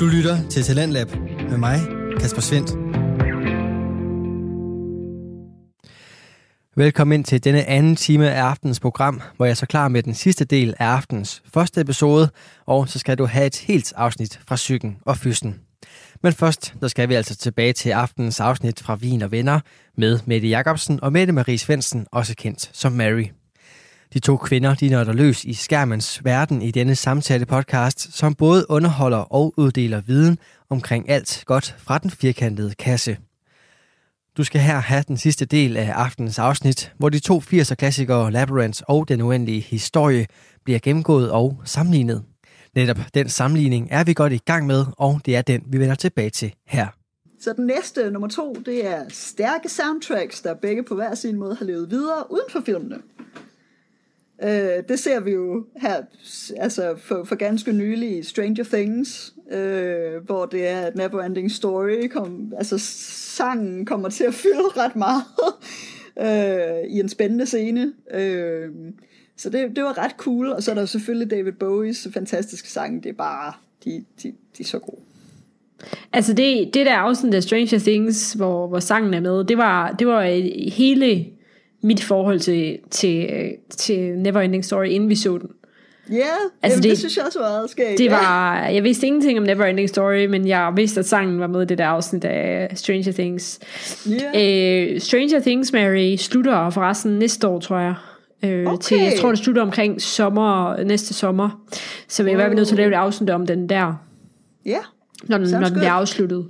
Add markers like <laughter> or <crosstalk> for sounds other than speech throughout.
Du lytter til Talentlab med mig, Kasper Svendt. Velkommen ind til denne anden time af aftens program, hvor jeg er så klar med den sidste del af aftens første episode, og så skal du have et helt afsnit fra Psyken og Fysten. Men først, så skal vi altså tilbage til aftens afsnit fra Vin og Venner med Mette Jacobsen og Mette Marie Svendsen, også kendt som Mary. De to kvinder, de nørder løs i skærmens verden i denne samtale podcast, som både underholder og uddeler viden omkring alt godt fra den firkantede kasse. Du skal her have den sidste del af aftenens afsnit, hvor de to 80'er klassikere Labyrinth og Den Uendelige Historie bliver gennemgået og sammenlignet. Netop den sammenligning er vi godt i gang med, og det er den, vi vender tilbage til her. Så den næste, nummer to, det er stærke soundtracks, der begge på hver sin måde har levet videre uden for filmene. Øh, det ser vi jo her altså for, for ganske nylig i Stranger Things, øh, hvor det er et neverending story. Kom, altså sangen kommer til at fylde ret meget <laughs> øh, i en spændende scene. Øh, så det, det var ret cool. Og så er der selvfølgelig David Bowies fantastiske sang. Det er bare, de, de, de er så gode. Altså det, det der afsnit af Stranger Things, hvor, hvor sangen er med, det var, det var øh, hele mit forhold til, til, til Neverending Story, inden vi så den. Ja, yeah, altså det, det synes jeg også var skægt. Det var, jeg vidste ingenting om Neverending Story, men jeg vidste, at sangen var med i det der afsnit af Stranger Things. Yeah. Øh, Stranger Things, Mary, slutter forresten næste år, tror jeg. Øh, okay. til, jeg tror, det slutter omkring sommer, næste sommer. Så vi er oh. nødt til at lave et afsnit om den der. Ja. Yeah. Når, den, når den bliver afsluttet.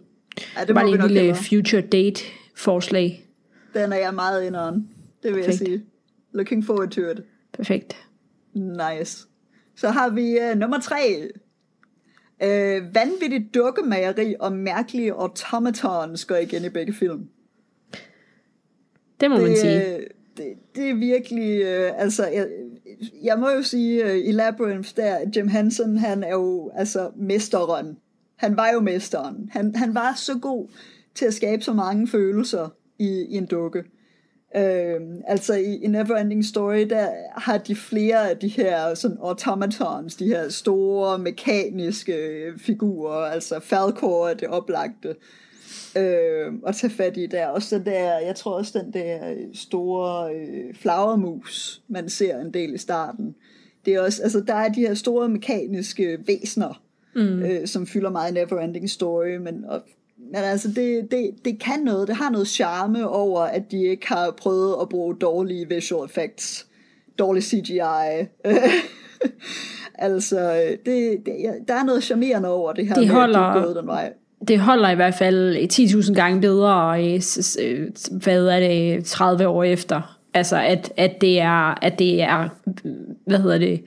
Ja, det, det var en lille future date forslag. Den er jeg meget inderen. Det vil Perfekt. jeg sige. Looking forward to it. Perfekt. Nice. Så har vi uh, nummer tre. Uh, vanvittigt dukkemageri og mærkelige automatons går igen i begge film. Det må det, man sige. Det, det er virkelig, uh, altså, jeg, jeg må jo sige, uh, i Labyrinth der, Jim Henson, han er jo, altså, mesteren. Han var jo mesteren. Han, han var så god til at skabe så mange følelser i, i en dukke. Øh, altså i, i Neverending Story, der har de flere af de her sådan automatons, de her store mekaniske figurer, altså Falcor er det oplagte øh, at tage fat i der. Også den der, jeg tror også den der store øh, flagermus, man ser en del i starten. Det er også, altså der er de her store mekaniske væsner, mm. øh, som fylder meget i Neverending Story, men og men altså, det, det, det kan noget. Det har noget charme over, at de ikke har prøvet at bruge dårlige visual effects. Dårlig CGI. <laughs> altså, det, det, der er noget charmerende over det her de med, holder, at de er gået den vej. Det holder i hvert fald 10.000 gange bedre, hvad er det, 30 år efter. Altså, at, at, det er, at det er, hvad hedder det,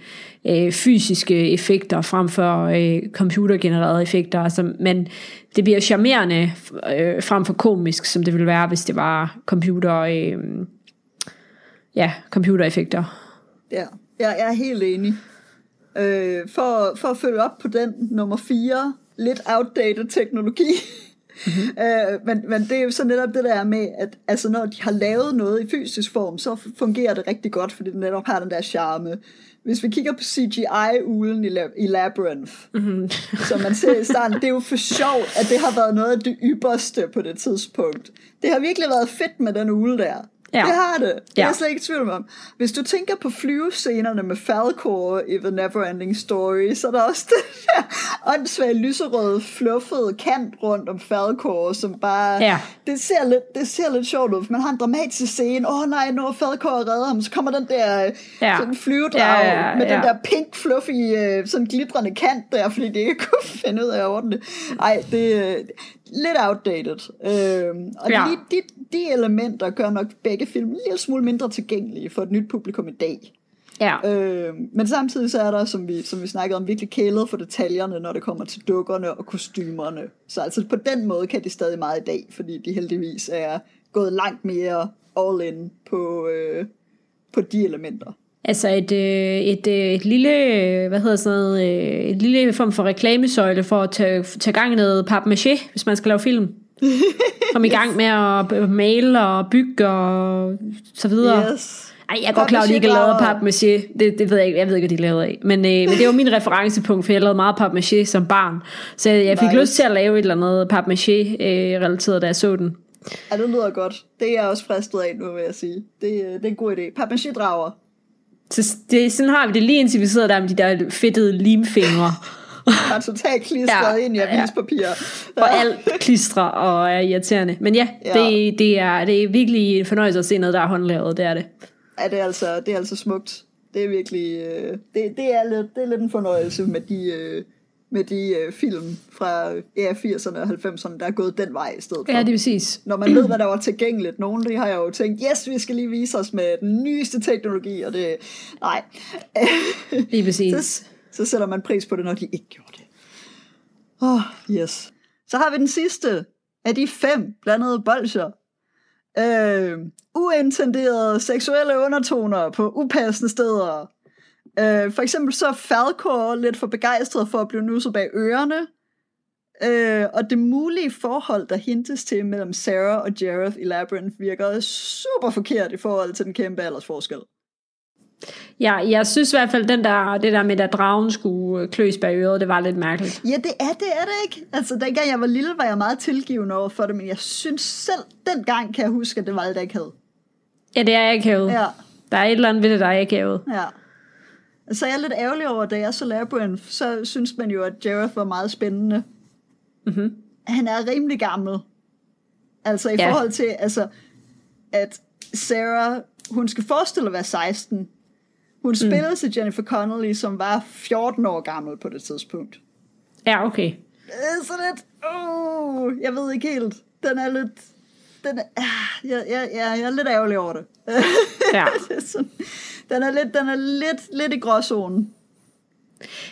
øh, fysiske effekter frem for øh, computergenererede effekter. Altså, men det bliver charmerende øh, frem for komisk, som det ville være, hvis det var computer, øh, ja, computereffekter. Ja, jeg er helt enig. Øh, for, for at følge op på den nummer 4, lidt outdated teknologi. Mm-hmm. <laughs> øh, men, men det er jo så netop det der med, at altså, når de har lavet noget i fysisk form, så fungerer det rigtig godt, fordi det netop har den der charme hvis vi kigger på CGI-ulen i, Lab- i Labyrinth, mm-hmm. <laughs> som man ser i starten, det er jo for sjovt, at det har været noget af det ypperste på det tidspunkt. Det har virkelig været fedt med den ule der. Ja. Det har det. Det ja. er jeg slet ikke i tvivl om. Hvis du tænker på flyvescenerne med Falcor i The Neverending Story, så er der også <laughs> den der åndssvage lyserøde, fluffede kant rundt om Falcor, som bare... Ja. Det, ser lidt, det ser lidt sjovt ud, for man har en dramatisk scene. Åh oh, nej, når Falcor redder ham, så kommer den der ja. sådan flyvedrag ja, ja, ja, med ja. den der pink, fluffy, øh, sådan glitrende kant der, fordi det ikke kunne finde ud af at ordne det. Ej, det, lidt outdated. Øh, og ja. de, de, de elementer gør nok begge film en lille smule mindre tilgængelige for et nyt publikum i dag. Ja. Øh, men samtidig så er der, som vi, som vi snakkede om, virkelig kælet for detaljerne, når det kommer til dukkerne og kostymerne. Så altså på den måde kan de stadig meget i dag, fordi de heldigvis er gået langt mere all in på, øh, på de elementer. Altså et, øh, et, øh, et lille, hvad hedder sådan noget, øh, et lille form for reklamesøjle for at tage, tage gang i noget papmaché, hvis man skal lave film. <laughs> Kom i gang med at male og bygge og så videre. Yes. Ej, jeg er godt klar, at de ikke lavet papmaché. Det, det ved jeg ikke, jeg ved ikke, hvad de lavede af. Men, øh, men det var min referencepunkt, for jeg lavede meget papmaché som barn. Så jeg, fik nice. lyst til at lave et eller andet papmaché-relateret, øh, da jeg så den. Ja, det lyder godt. Det er jeg også fristet af nu, vil jeg sige. Det, øh, det er en god idé. Papmaché-drager. Så det, sådan har vi det lige indtil vi sidder der med de der fedtede limfingre. har totalt klistret ja, ind i avispapir. Ja. Og alt klistrer og er irriterende. Men ja, ja. Det, det, er, det er virkelig en fornøjelse at se noget, der er håndlavet. Det er det. Ja, det er altså, det er altså smukt. Det er virkelig, øh, det, det, er lidt, det er lidt en fornøjelse med de, øh, med de øh, film fra ja, 80'erne og 90'erne, der er gået den vej i stedet for. Ja, det er præcis. Når man ved, hvad der var tilgængeligt. Nogle de har jeg jo tænkt, yes, vi skal lige vise os med den nyeste teknologi, og det, nej. <laughs> Lige præcis. så, så sætter man pris på det, når de ikke gjorde det. Åh, oh, yes. Så har vi den sidste af de fem blandede bolcher. Øh, uintenderede seksuelle undertoner på upassende steder. Øh, for eksempel så er Falcor lidt for begejstret for at blive nusset bag ørerne. Øh, og det mulige forhold, der hintes til mellem Sarah og Jareth i Labyrinth, virker super forkert i forhold til den kæmpe aldersforskel. Ja, jeg synes i hvert fald, den der, det der med, at dragen skulle kløs bag øret, det var lidt mærkeligt. Ja, det er det, er det ikke. Altså, dengang jeg var lille, var jeg meget tilgivende over for det, men jeg synes selv, dengang kan jeg huske, at det var ikke havde. Ja, det er havde. Ja. Der er et eller andet ved det, der er havde. Ja. Så jeg er lidt ærgerlig over, da jeg så Labyrinth, så synes man jo, at Jareth var meget spændende. Mm-hmm. Han er rimelig gammel. Altså i ja. forhold til, altså, at Sarah, hun skal forestille at være 16. Hun mm. spillede til Jennifer Connelly, som var 14 år gammel på det tidspunkt. Ja, okay. Så lidt, uh, jeg ved ikke helt. Den er lidt, den er, uh, jeg, jeg, jeg, jeg er lidt ærgerlig over det. Ja. <laughs> den er lidt, den er lidt, lidt i gråzonen.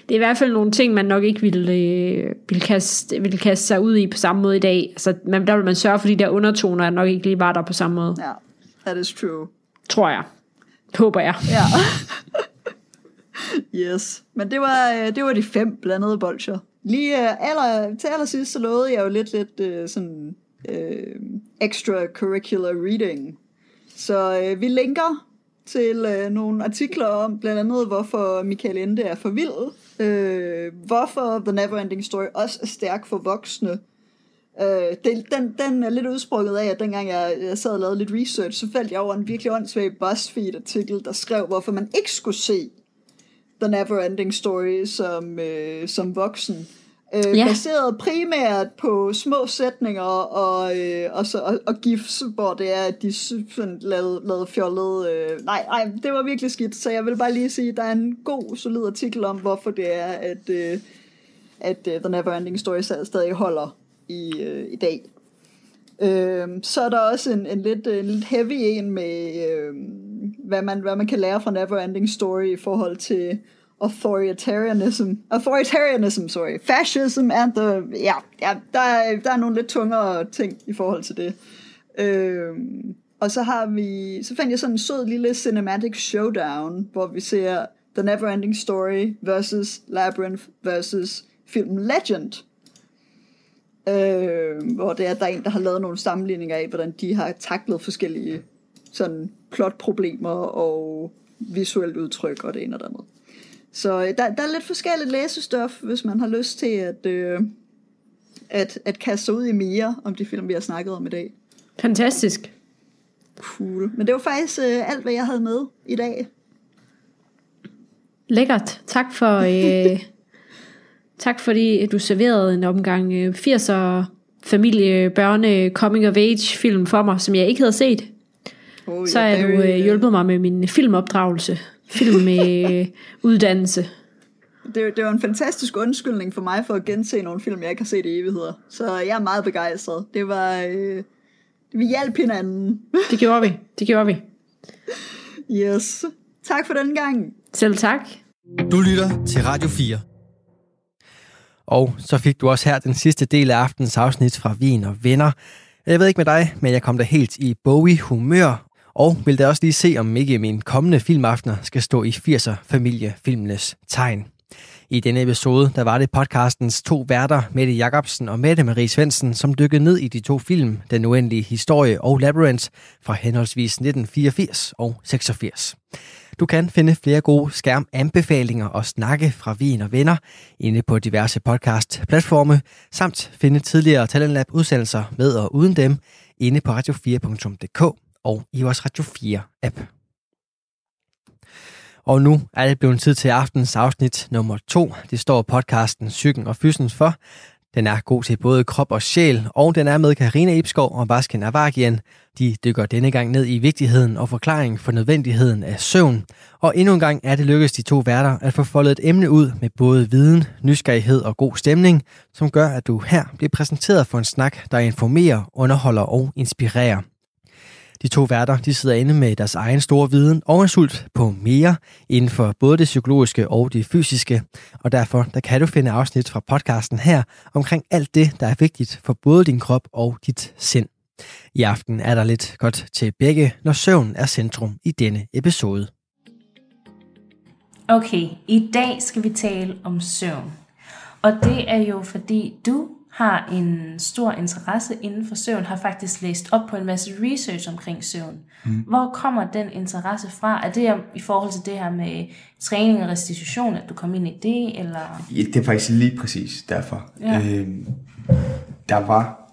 Det er i hvert fald nogle ting, man nok ikke ville, øh, ville, kaste, ville kaste sig ud i på samme måde i dag. Altså, man, der vil man sørge for, de der undertoner, nok ikke lige var der på samme måde. Ja, that is true. Tror jeg. Håber jeg. Ja. <laughs> yes. Men det var, øh, det var de fem blandede bolcher. Lige uh, aller, til allersidst, så lovede jeg jo lidt, lidt uh, sådan uh, extracurricular reading. Så uh, vi linker til øh, nogle artikler om blandt andet, hvorfor Michael Ende er for vild, øh, hvorfor The Neverending Story også er stærk for voksne, Øh, det, den, den er lidt udsprunget af, at dengang jeg, jeg sad og lavede lidt research, så faldt jeg over en virkelig åndssvag BuzzFeed-artikel, der skrev, hvorfor man ikke skulle se The Neverending Story som, øh, som voksen. Øh, ja. Baseret primært på små sætninger og, øh, og, så, og, og gifs, hvor det er, at de sådan lavede, lavede fjollet. Øh, nej, nej, det var virkelig skidt. Så jeg vil bare lige sige, at der er en god, solid artikel om, hvorfor det er, at, øh, at uh, The Neverending Story stadig holder i, øh, i dag. Øh, så er der også en, en, lidt, en lidt heavy en med, øh, hvad, man, hvad man kan lære fra Neverending Story i forhold til authoritarianism, authoritarianism, sorry, fascism and the, ja, ja der, er, der er nogle lidt tungere ting i forhold til det. Øh, og så har vi, så fandt jeg sådan en sød lille cinematic showdown, hvor vi ser The Neverending Story versus Labyrinth versus filmen Legend. Øh, hvor det er, der er en, der har lavet nogle sammenligninger af, hvordan de har taklet forskellige sådan plotproblemer og visuelt udtryk og det ene og det andet. Så øh, der, der er lidt forskelligt læsestof, hvis man har lyst til at, øh, at, at kaste sig ud i mere om de film, vi har snakket om i dag. Fantastisk. Cool. Men det var faktisk øh, alt, hvad jeg havde med i dag. Lækkert. Tak for, <laughs> øh, tak fordi du serverede en omgang øh, 80'er familie, børne, coming of age film for mig, som jeg ikke havde set. Oh, Så er du øh, hjulpet mig med min filmopdragelse film med uddannelse. Det, det var en fantastisk undskyldning for mig for at gense nogle film, jeg ikke har set i evigheder. Så jeg er meget begejstret. Det var... Øh, vi hjalp hinanden. det gjorde vi. Det gjorde vi. Yes. Tak for den gang. Selv tak. Du lytter til Radio 4. Og så fik du også her den sidste del af aftens afsnit fra Vin og Venner. Jeg ved ikke med dig, men jeg kom da helt i Bowie-humør og vil da også lige se, om ikke min kommende filmaftener skal stå i 80'er familiefilmenes tegn. I denne episode, der var det podcastens to værter, Mette Jacobsen og Mette Marie Svendsen, som dykkede ned i de to film, Den uendelige historie og Labyrinth fra henholdsvis 1984 og 86. Du kan finde flere gode skærmanbefalinger og snakke fra Vin og Venner inde på diverse podcast-platforme, samt finde tidligere Talentlab udsendelser med og uden dem inde på radio4.dk og i vores Radio 4-app. Og nu er det blevet tid til aftens afsnit nummer to. Det står podcasten Psyken og Fysens for. Den er god til både krop og sjæl, og den er med Karina Ibskov og Basken Avagian. De dykker denne gang ned i vigtigheden og forklaring for nødvendigheden af søvn. Og endnu en gang er det lykkedes de to værter at få foldet et emne ud med både viden, nysgerrighed og god stemning, som gør, at du her bliver præsenteret for en snak, der informerer, underholder og inspirerer. De to værter de sidder inde med deres egen store viden og en sult på mere inden for både det psykologiske og det fysiske. Og derfor der kan du finde afsnit fra podcasten her omkring alt det, der er vigtigt for både din krop og dit sind. I aften er der lidt godt til begge, når søvn er centrum i denne episode. Okay, i dag skal vi tale om søvn. Og det er jo fordi du har en stor interesse inden for søvn, har faktisk læst op på en masse research omkring søvn. Mm. Hvor kommer den interesse fra? Er det i forhold til det her med træning og restitution, at du kom ind i det? Eller? Ja, det er faktisk lige præcis derfor. Ja. Øh, der var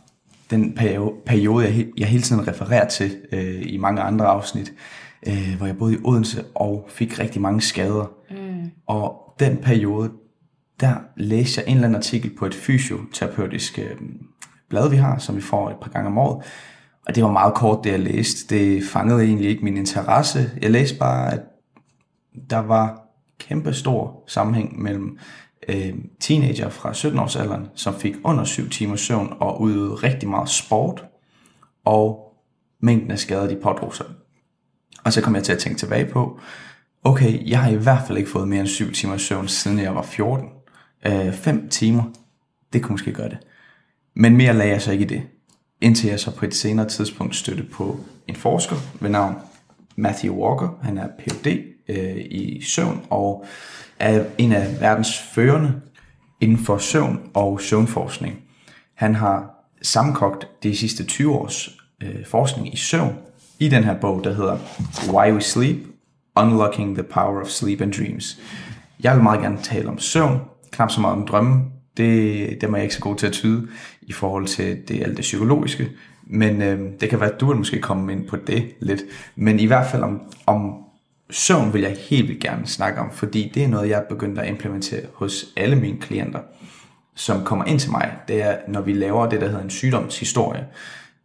den periode, jeg, jeg hele tiden refererer til øh, i mange andre afsnit, øh, hvor jeg boede i Odense og fik rigtig mange skader. Mm. Og den periode, der læste jeg en eller anden artikel på et fysioterapeutisk øh, blad, vi har, som vi får et par gange om året. Og det var meget kort, det jeg læste. Det fangede egentlig ikke min interesse. Jeg læste bare, at der var kæmpe stor sammenhæng mellem øh, teenager fra 17-årsalderen, som fik under 7 timer søvn og udøvede rigtig meget sport, og mængden af skader, de pådrog sig. Og så kom jeg til at tænke tilbage på, okay, jeg har i hvert fald ikke fået mere end 7 timer søvn, siden jeg var 14. Øh, 5 timer, det kunne måske gøre det. Men mere lagde jeg så ikke i det. Indtil jeg så på et senere tidspunkt støtte på en forsker ved navn Matthew Walker. Han er Ph.D. Øh, i søvn og er en af verdens førende inden for søvn og søvnforskning. Han har sammenkogt de sidste 20 års øh, forskning i søvn i den her bog, der hedder Why We Sleep, Unlocking the Power of Sleep and Dreams. Jeg vil meget gerne tale om søvn, knap så meget om drømme. Det, det er jeg ikke så god til at tyde i forhold til det, alt det psykologiske. Men øh, det kan være, at du vil måske komme ind på det lidt. Men i hvert fald om, om søvn vil jeg helt vildt gerne snakke om, fordi det er noget, jeg er begyndt at implementere hos alle mine klienter, som kommer ind til mig. Det er, når vi laver det, der hedder en sygdomshistorie,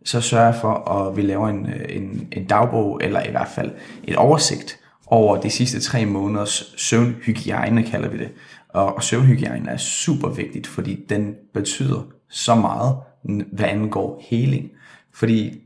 så sørger jeg for, at vi laver en, øh, en, en dagbog, eller i hvert fald et oversigt over de sidste tre måneders søvnhygiejne, kalder vi det. Og, og søvnhygiejne er super vigtigt, fordi den betyder så meget, hvad angår heling. Fordi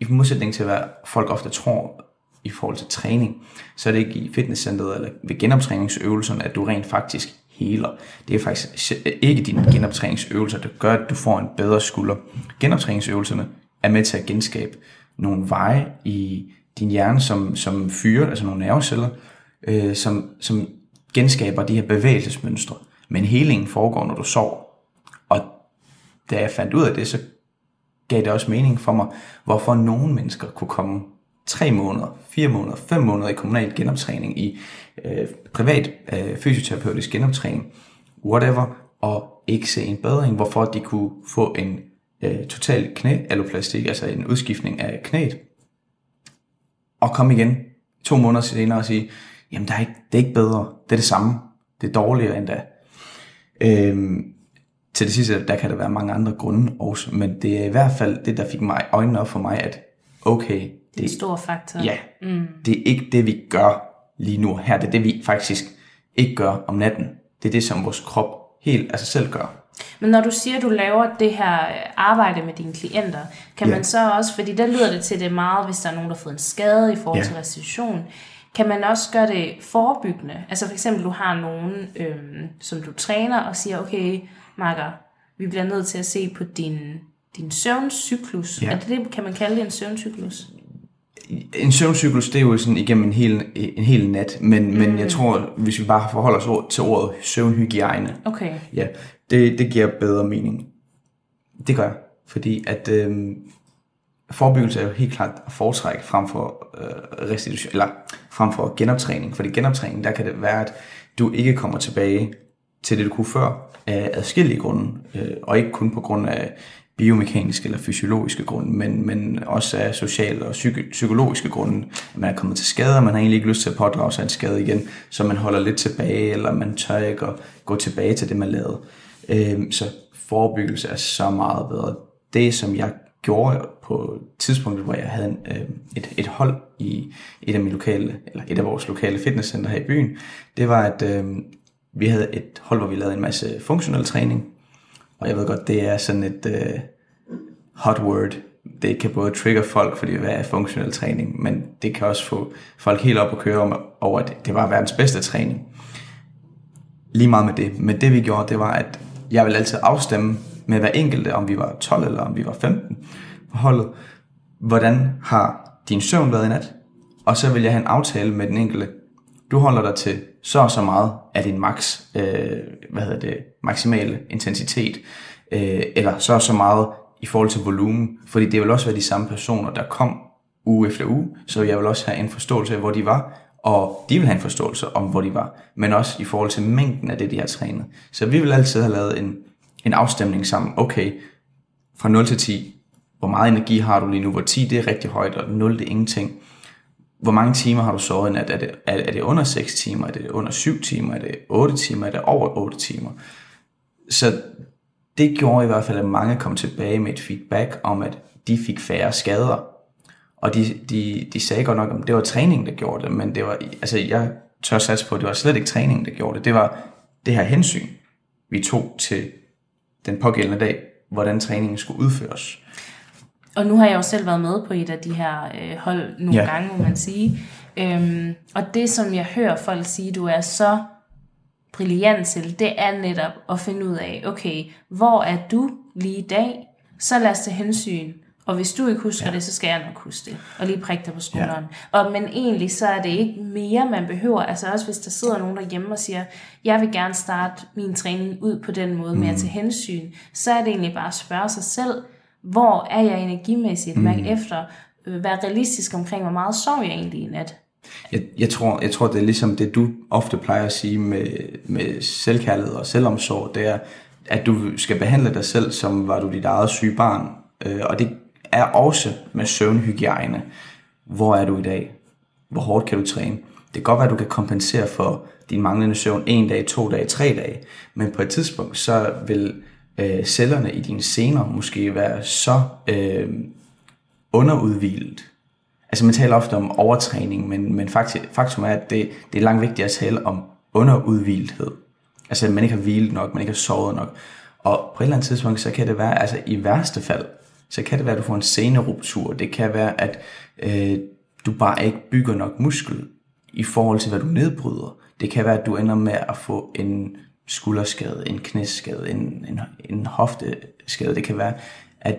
i modsætning til, hvad folk ofte tror i forhold til træning, så er det ikke i fitnesscenteret eller ved genoptræningsøvelserne, at du rent faktisk heler. Det er faktisk ikke dine genoptræningsøvelser, der gør, at du får en bedre skulder. Genoptræningsøvelserne er med til at genskabe nogle veje i din hjerne, som, som fyrer, altså nogle nerveceller, øh, som, som genskaber de her bevægelsesmønstre. Men helingen foregår, når du sover. Og da jeg fandt ud af det, så gav det også mening for mig, hvorfor nogle mennesker kunne komme tre måneder, fire måneder, fem måneder i kommunal genoptræning, i øh, privat øh, fysioterapeutisk genoptræning, whatever, og ikke se en bedring, hvorfor de kunne få en øh, total knæalloplastik, altså en udskiftning af knæet, og komme igen to måneder senere og sige, jamen der er ikke, det er ikke bedre, det er det samme, det er dårligere endda. Øhm, til det sidste, der kan der være mange andre grunde også, men det er i hvert fald det, der fik mig øjnene op for mig, at okay, det, det er en stor faktor. Ja, mm. det er ikke det, vi gør lige nu her, det er det, vi faktisk ikke gør om natten. Det er det, som vores krop helt af sig selv gør. Men når du siger, at du laver det her arbejde med dine klienter, kan ja. man så også, fordi der lyder det til det meget, hvis der er nogen, der har fået en skade i forhold ja. til restitution, kan man også gøre det forebyggende? Altså for eksempel, du har nogen, øhm, som du træner og siger, okay, Marker, vi bliver nødt til at se på din, din søvncyklus. Ja. Er det det, kan man kalde det en søvncyklus? en søvncyklus, det er jo sådan igennem en hel, en hel nat, men, mm. men jeg tror, hvis vi bare forholder os til ordet søvnhygiejne, Okay. ja, det, det giver bedre mening. Det gør jeg, fordi at øh, forebyggelse er jo helt klart at foretrække frem for øh, restitution, eller frem for genoptræning, fordi genoptræning, der kan det være, at du ikke kommer tilbage til det, du kunne før, af adskillige grunde, øh, og ikke kun på grund af biomekaniske eller fysiologiske grunde, men, men også af sociale og psyko- psykologiske grunde. Man er kommet til skade, og man har egentlig ikke lyst til at pådrage sig en skade igen, så man holder lidt tilbage, eller man tør ikke at gå tilbage til det, man lavede. Øh, så forebyggelse er så meget bedre. Det, som jeg gjorde på tidspunktet, hvor jeg havde en, øh, et, et hold i et af, mine lokale, eller et af vores lokale fitnesscenter her i byen, det var, at øh, vi havde et hold, hvor vi lavede en masse funktionel træning, og jeg ved godt, det er sådan et øh, hot word. Det kan både trigger folk, fordi hvad er funktionel træning, men det kan også få folk helt op at køre om, over, at det var verdens bedste træning. Lige meget med det. Men det vi gjorde, det var, at jeg ville altid afstemme med hver enkelte, om vi var 12 eller om vi var 15 på holdet, hvordan har din søvn været i nat? Og så vil jeg have en aftale med den enkelte. Du holder dig til så og så meget af din max, øh, hvad hedder det, maksimale intensitet, øh, eller så og så meget i forhold til volumen, fordi det vil også være de samme personer, der kom uge efter uge, så jeg vil også have en forståelse af, hvor de var, og de vil have en forståelse om, hvor de var, men også i forhold til mængden af det, de har trænet. Så vi vil altid have lavet en, en afstemning sammen. Okay, fra 0 til 10, hvor meget energi har du lige nu? Hvor 10 det er rigtig højt, og 0 det er ingenting. Hvor mange timer har du sovet i nat? Er det, er, er det under 6 timer? Er det under 7 timer? Er det 8 timer? Er det over 8 timer? Så det gjorde i hvert fald, at mange kom tilbage med et feedback om, at de fik færre skader. Og de, de, de sagde godt nok, at det var træningen, der gjorde det, men det var, altså jeg tør satse på, at det var slet ikke træningen, der gjorde det. Det var det her hensyn, vi tog til den pågældende dag, hvordan træningen skulle udføres. Og nu har jeg jo selv været med på et af de her øh, hold nogle Ja. gange, må man sige. Øhm, og det, som jeg hører folk sige, du er så brilliant til, det er netop at finde ud af, okay, hvor er du lige i dag? Så lad os tage hensyn. Og hvis du ikke husker ja. det, så skal jeg nok huske det. Og lige prikke dig på skulderen. Ja. Og, men egentlig så er det ikke mere, man behøver. Altså også hvis der sidder nogen derhjemme og siger, jeg vil gerne starte min træning ud på den måde med at tage hensyn. Så er det egentlig bare at spørge sig selv, hvor er jeg energimæssigt? Mærke efter, øh, være realistisk omkring, hvor meget sov jeg egentlig i nat. Jeg, jeg, tror, jeg tror, det er ligesom det, du ofte plejer at sige med, med selvkærlighed og selvomsorg, det er, at du skal behandle dig selv, som var du dit eget syge barn. Øh, Og det er også med søvnhygiejne. Hvor er du i dag? Hvor hårdt kan du træne? Det kan godt være, at du kan kompensere for din manglende søvn en dag, to dage, tre dage. Men på et tidspunkt, så vil øh, cellerne i dine sener måske være så øh, underudvilet, Altså man taler ofte om overtræning, men, men faktisk, faktum er, at det, det er langt vigtigere at tale om underudhvilethed. Altså at man ikke har hvilet nok, man ikke har sovet nok. Og på et eller andet tidspunkt, så kan det være, altså i værste fald, så kan det være, at du får en seneruptur. Det kan være, at øh, du bare ikke bygger nok muskel i forhold til, hvad du nedbryder. Det kan være, at du ender med at få en skulderskade, en knæskade, en, en, en hofteskade. Det kan være, at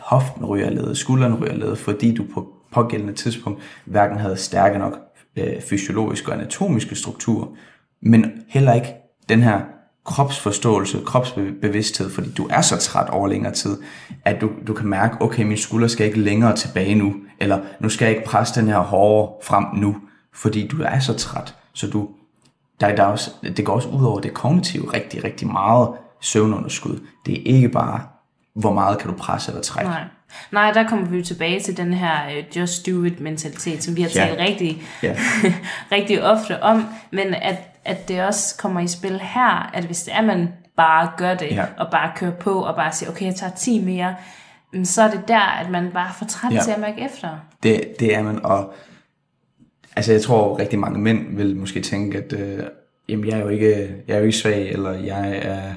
hoften ryger af ledet, skulderen ryger af ledet, fordi du på pågældende tidspunkt hverken havde stærke nok øh, fysiologiske og anatomiske strukturer, men heller ikke den her kropsforståelse, kropsbevidsthed, fordi du er så træt over længere tid, at du, du kan mærke, okay, min skulder skal ikke længere tilbage nu, eller nu skal jeg ikke presse den her hårdere frem nu, fordi du er så træt, så du, der, der er også, det går også ud over det kognitive rigtig, rigtig meget søvnunderskud. Det er ikke bare, hvor meget kan du presse eller trække. Nej. Nej, der kommer vi jo tilbage til den her uh, just do it mentalitet, som vi har Ja. talt rigtig, Ja. <laughs> rigtig ofte om, men at, at det også kommer i spil her, at hvis det er, man bare gør det, Ja. og bare kører på, og bare siger, okay, jeg tager 10 mere, mm, så er det der, at man bare er for træt Ja. til at mærke efter. Det, det er man, og altså jeg tror rigtig mange mænd vil måske tænke, at øh, jamen, jeg er jo ikke, jeg er jo ikke svag, eller jeg er,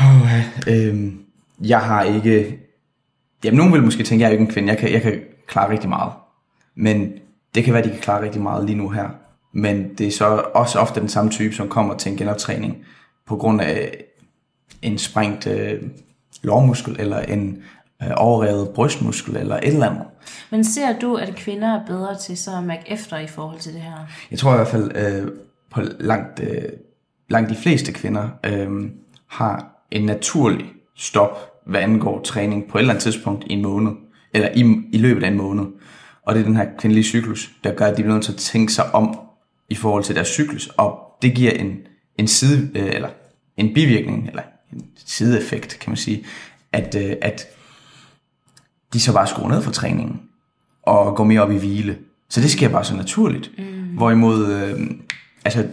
oh, øh, jeg har ikke, jamen nogen vil måske tænke, jeg er jo ikke en kvinde, jeg kan, jeg kan klare rigtig meget, men det kan være, at de kan klare rigtig meget lige nu her, men det er så også ofte den samme type, som kommer til en genoptræning på grund af en sprængt øh, lårmuskel eller en øh, overrevet brystmuskel eller et eller andet. Men ser du, at kvinder er bedre til så at mærke efter i forhold til det her? Jeg tror i hvert fald, øh, på langt, øh, langt de fleste kvinder øh, har en naturlig stop, hvad angår træning på et eller andet tidspunkt i en måned, eller i, i løbet af en måned. Og det er den her kvindelige cyklus, der gør, at de bliver nødt til at tænke sig om i forhold til deres cyklus, og det giver en, en side, øh, eller en bivirkning, eller en sideeffekt, kan man sige, at, øh, at de så bare skruer ned for træningen, og går mere op i hvile. Så det sker bare så naturligt. Mm. Hvorimod, øh, altså,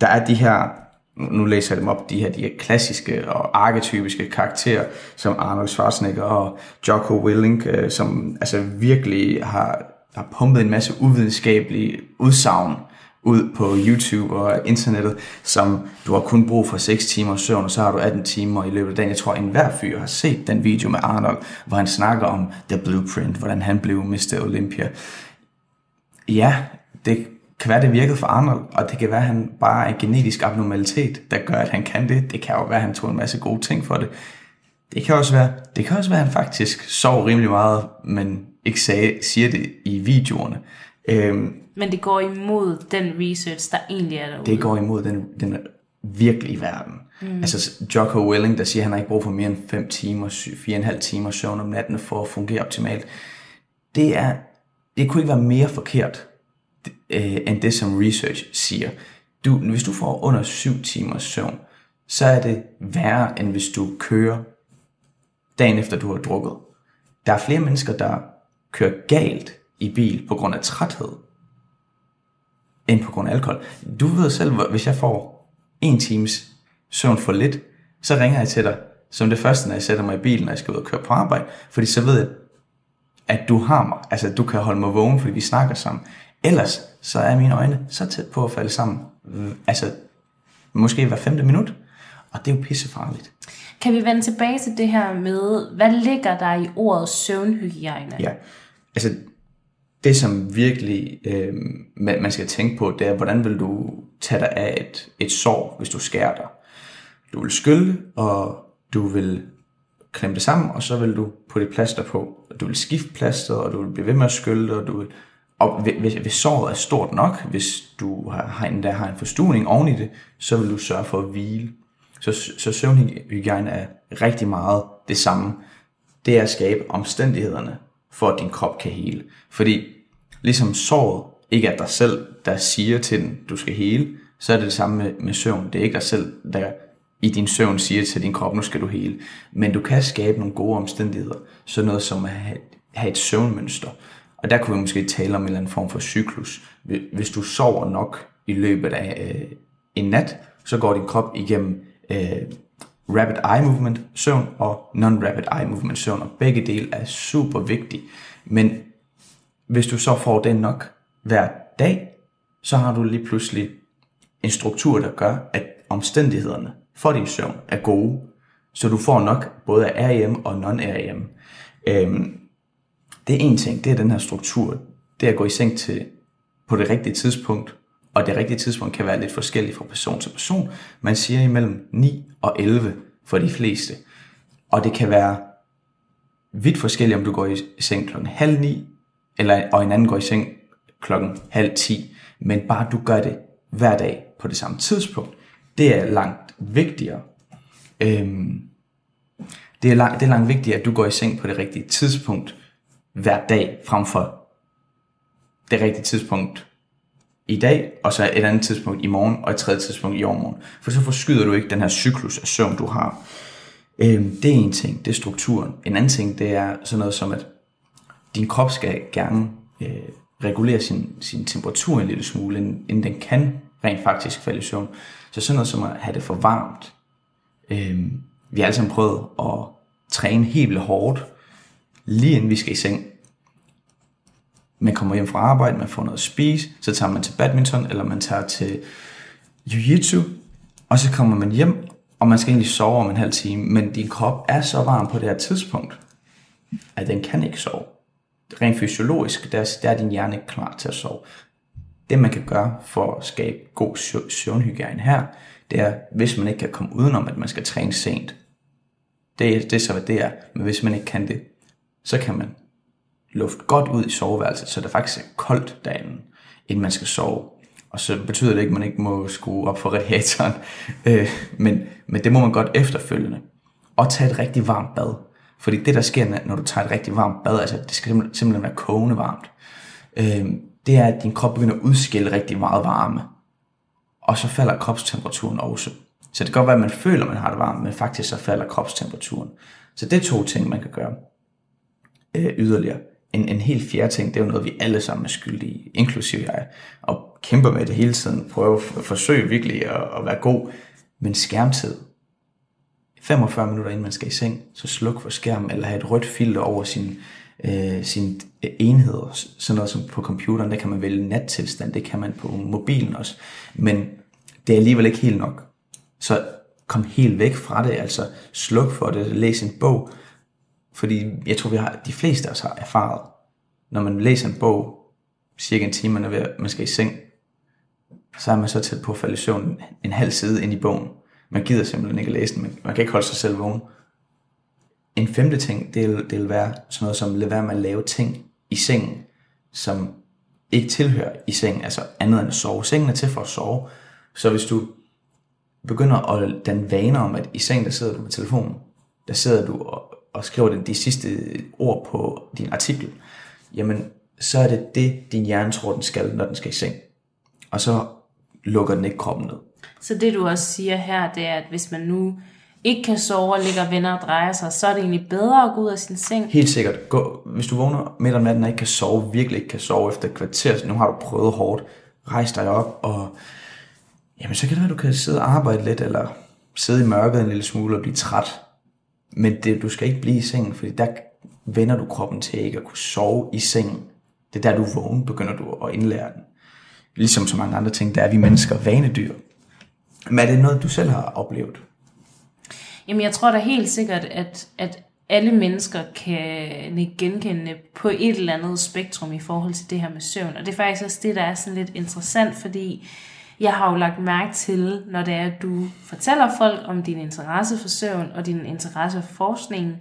der er de her, nu læser jeg dem op, de her, de her klassiske og arketypiske karakterer, som Arnold Schwarzenegger og Jocko Willink, øh, som altså virkelig har, har pumpet en masse uvidenskabelige udsagn ud på YouTube og internettet, som du har kun brug for 6 timer søvn, og så har du 18 timer i løbet af dagen. Jeg tror, at enhver fyr har set den video med Arnold, hvor han snakker om The Blueprint, hvordan han blev Mr. Olympia. Ja, det kan være, det virkede for Arnold, og det kan være, at han bare er en genetisk abnormalitet, der gør, at han kan det. Det kan jo være, at han tog en masse gode ting for det. Det kan også være, det kan også være at han faktisk sov rimelig meget, men ikke sagde, siger det i videoerne. Øhm, men det går imod den research, der egentlig er derude. det går imod den, den virkelige verden. Mm. Altså Jocko Willing, der siger, at han har ikke brug for mere end 5 timer, 4,5 timer søvn om natten for at fungere optimalt. Det er, det kunne ikke være mere forkert, øh, end det som research siger. Du, hvis du får under 7 timers søvn, så er det værre, end hvis du kører dagen efter du har drukket. Der er flere mennesker, der kører galt i bil på grund af træthed, end på grund af alkohol. Du ved selv, hvis jeg får en times søvn for lidt, så ringer jeg til dig som det første, når jeg sætter mig i bilen, når jeg skal ud og køre på arbejde, fordi så ved jeg, at du har mig, altså at du kan holde mig vågen, fordi vi snakker sammen. Ellers så er mine øjne så tæt på at falde sammen, altså måske hver femte minut, og det er jo pissefarligt. Kan vi vende tilbage til det her med, hvad ligger der i ordet søvnhygiejne? Ja, altså det som virkelig øh, man man skal tænke på, det er, hvordan vil du tage dig af et, et sår, hvis du skærer dig. Du vil skylle, og du vil klemme det sammen, og så vil du putte et plaster på. Du vil skifte plasteret, og du vil blive ved med at skylle det, og du vil og hvis, hvis såret er stort nok, hvis du har, har, en, der har en forstuning oven i det, så vil du sørge for at hvile. Så, så søvnhygiejne er rigtig meget det samme. Det er at skabe omstændighederne for, at din krop kan hele. Fordi ligesom såret ikke er dig selv, der siger til den, du skal hele, så er det det samme med, med søvn. Det er ikke dig selv, der i din søvn siger til din krop, nu skal du hele. Men du kan skabe nogle gode omstændigheder. Sådan noget som at have, have et søvnmønster. Og der kunne vi måske tale om en eller anden form for cyklus. Hvis du sover nok i løbet af øh, en nat, så går din krop igennem øh, rapid eye movement søvn og non-rapid eye movement søvn, og begge dele er super vigtige. Men hvis du så får det nok hver dag, så har du lige pludselig en struktur, der gør, at omstændighederne for din søvn er gode, så du får nok både af REM og non-REM. Øhm, det er en ting, det er den her struktur. Det er at gå i seng til på det rigtige tidspunkt, og det rigtige tidspunkt kan være lidt forskelligt fra person til person. Man siger imellem 9 og 11 for de fleste. Og det kan være vidt forskelligt, om du går i seng klokken halv ni, eller, og en anden går i seng klokken halv ti. Men bare du gør det hver dag på det samme tidspunkt, det er langt vigtigere. Øhm, det, er langt, det er langt vigtigere, at du går i seng på det rigtige tidspunkt hver dag, frem for det rigtige tidspunkt i dag, og så et andet tidspunkt i morgen, og et tredje tidspunkt i overmorgen. For så forskyder du ikke den her cyklus af søvn, du har. Øhm, det er en ting, det er strukturen. En anden ting, det er sådan noget som, at din krop skal gerne øh, regulere sin, sin temperatur en lille smule, inden, den kan rent faktisk falde i søvn. Så sådan noget som at have det for varmt. Øhm, vi har alle sammen prøvet at træne helt vildt hårdt, lige inden vi skal i seng. Man kommer hjem fra arbejde, man får noget at spise, så tager man til badminton, eller man tager til jiu-jitsu, og så kommer man hjem, og man skal egentlig sove om en halv time, men din krop er så varm på det her tidspunkt, at den kan ikke sove. Rent fysiologisk, der, der er din hjerne ikke klar til at sove. Det man kan gøre for at skabe god søvnhygiejne her, det er, hvis man ikke kan komme udenom, at man skal træne sent. Det, det er så, hvad det er. Men hvis man ikke kan det, så kan man luft godt ud i soveværelset, så det faktisk er koldt derinde, inden man skal sove. Og så betyder det ikke, at man ikke må skrue op for radiatoren, <laughs> øh, men, men det må man godt efterfølgende. Og tage et rigtig varmt bad. Fordi det, der sker, når du tager et rigtig varmt bad, altså det skal simpelthen være kogende varmt, øh, det er, at din krop begynder at udskille rigtig meget varme. Og så falder kropstemperaturen også. Så det kan godt være, at man føler, at man har det varmt, men faktisk så falder kropstemperaturen. Så det er to ting, man kan gøre øh, yderligere. En, en helt fjerde ting, det er jo noget, vi alle sammen er skyldige, inklusive jeg, og kæmper med det hele tiden, prøver at forsøge virkelig at, at være god, men skærmtid. 45 minutter inden man skal i seng, så sluk for skærmen, eller have et rødt filter over sin, øh, sin øh, enheder, sådan noget som på computeren, der kan man vælge nattilstand, det kan man på mobilen også, men det er alligevel ikke helt nok. Så kom helt væk fra det, altså sluk for det, læs en bog, fordi jeg tror, vi har, de fleste af os har erfaret, når man læser en bog, cirka en time, man, er ved, man skal i seng, så er man så tæt på at falde i søvn en halv side ind i bogen. Man gider simpelthen ikke at læse den, men man kan ikke holde sig selv vågen. En femte ting, det vil, det vil være sådan noget som, lad være med at lave ting i sengen, som ikke tilhører i sengen, altså andet end at sove. Sengen er til for at sove, så hvis du begynder at danne vaner om, at i sengen, der sidder du med telefonen, der sidder du og, og skriver de, de sidste ord på din artikel, jamen så er det det, din hjerne tror, den skal, når den skal i seng. Og så lukker den ikke kroppen ned. Så det du også siger her, det er, at hvis man nu ikke kan sove og ligger venner og drejer sig, så er det egentlig bedre at gå ud af sin seng. Helt sikkert. Gå, hvis du vågner midt om natten og ikke kan sove, virkelig ikke kan sove efter et kvarter, så nu har du prøvet hårdt, rejs dig op, og jamen, så kan det være, at du kan sidde og arbejde lidt, eller sidde i mørket en lille smule og blive træt. Men det, du skal ikke blive i sengen, fordi der vender du kroppen til ikke at kunne sove i sengen. Det er der, du vågen, begynder du at indlære den. Ligesom så mange andre ting, der er vi mennesker vanedyr. Men er det noget, du selv har oplevet? Jamen, jeg tror da helt sikkert, at, at alle mennesker kan genkende på et eller andet spektrum i forhold til det her med søvn. Og det er faktisk også det, der er sådan lidt interessant, fordi jeg har jo lagt mærke til, når det er, at du fortæller folk om din interesse for søvn og din interesse for forskningen,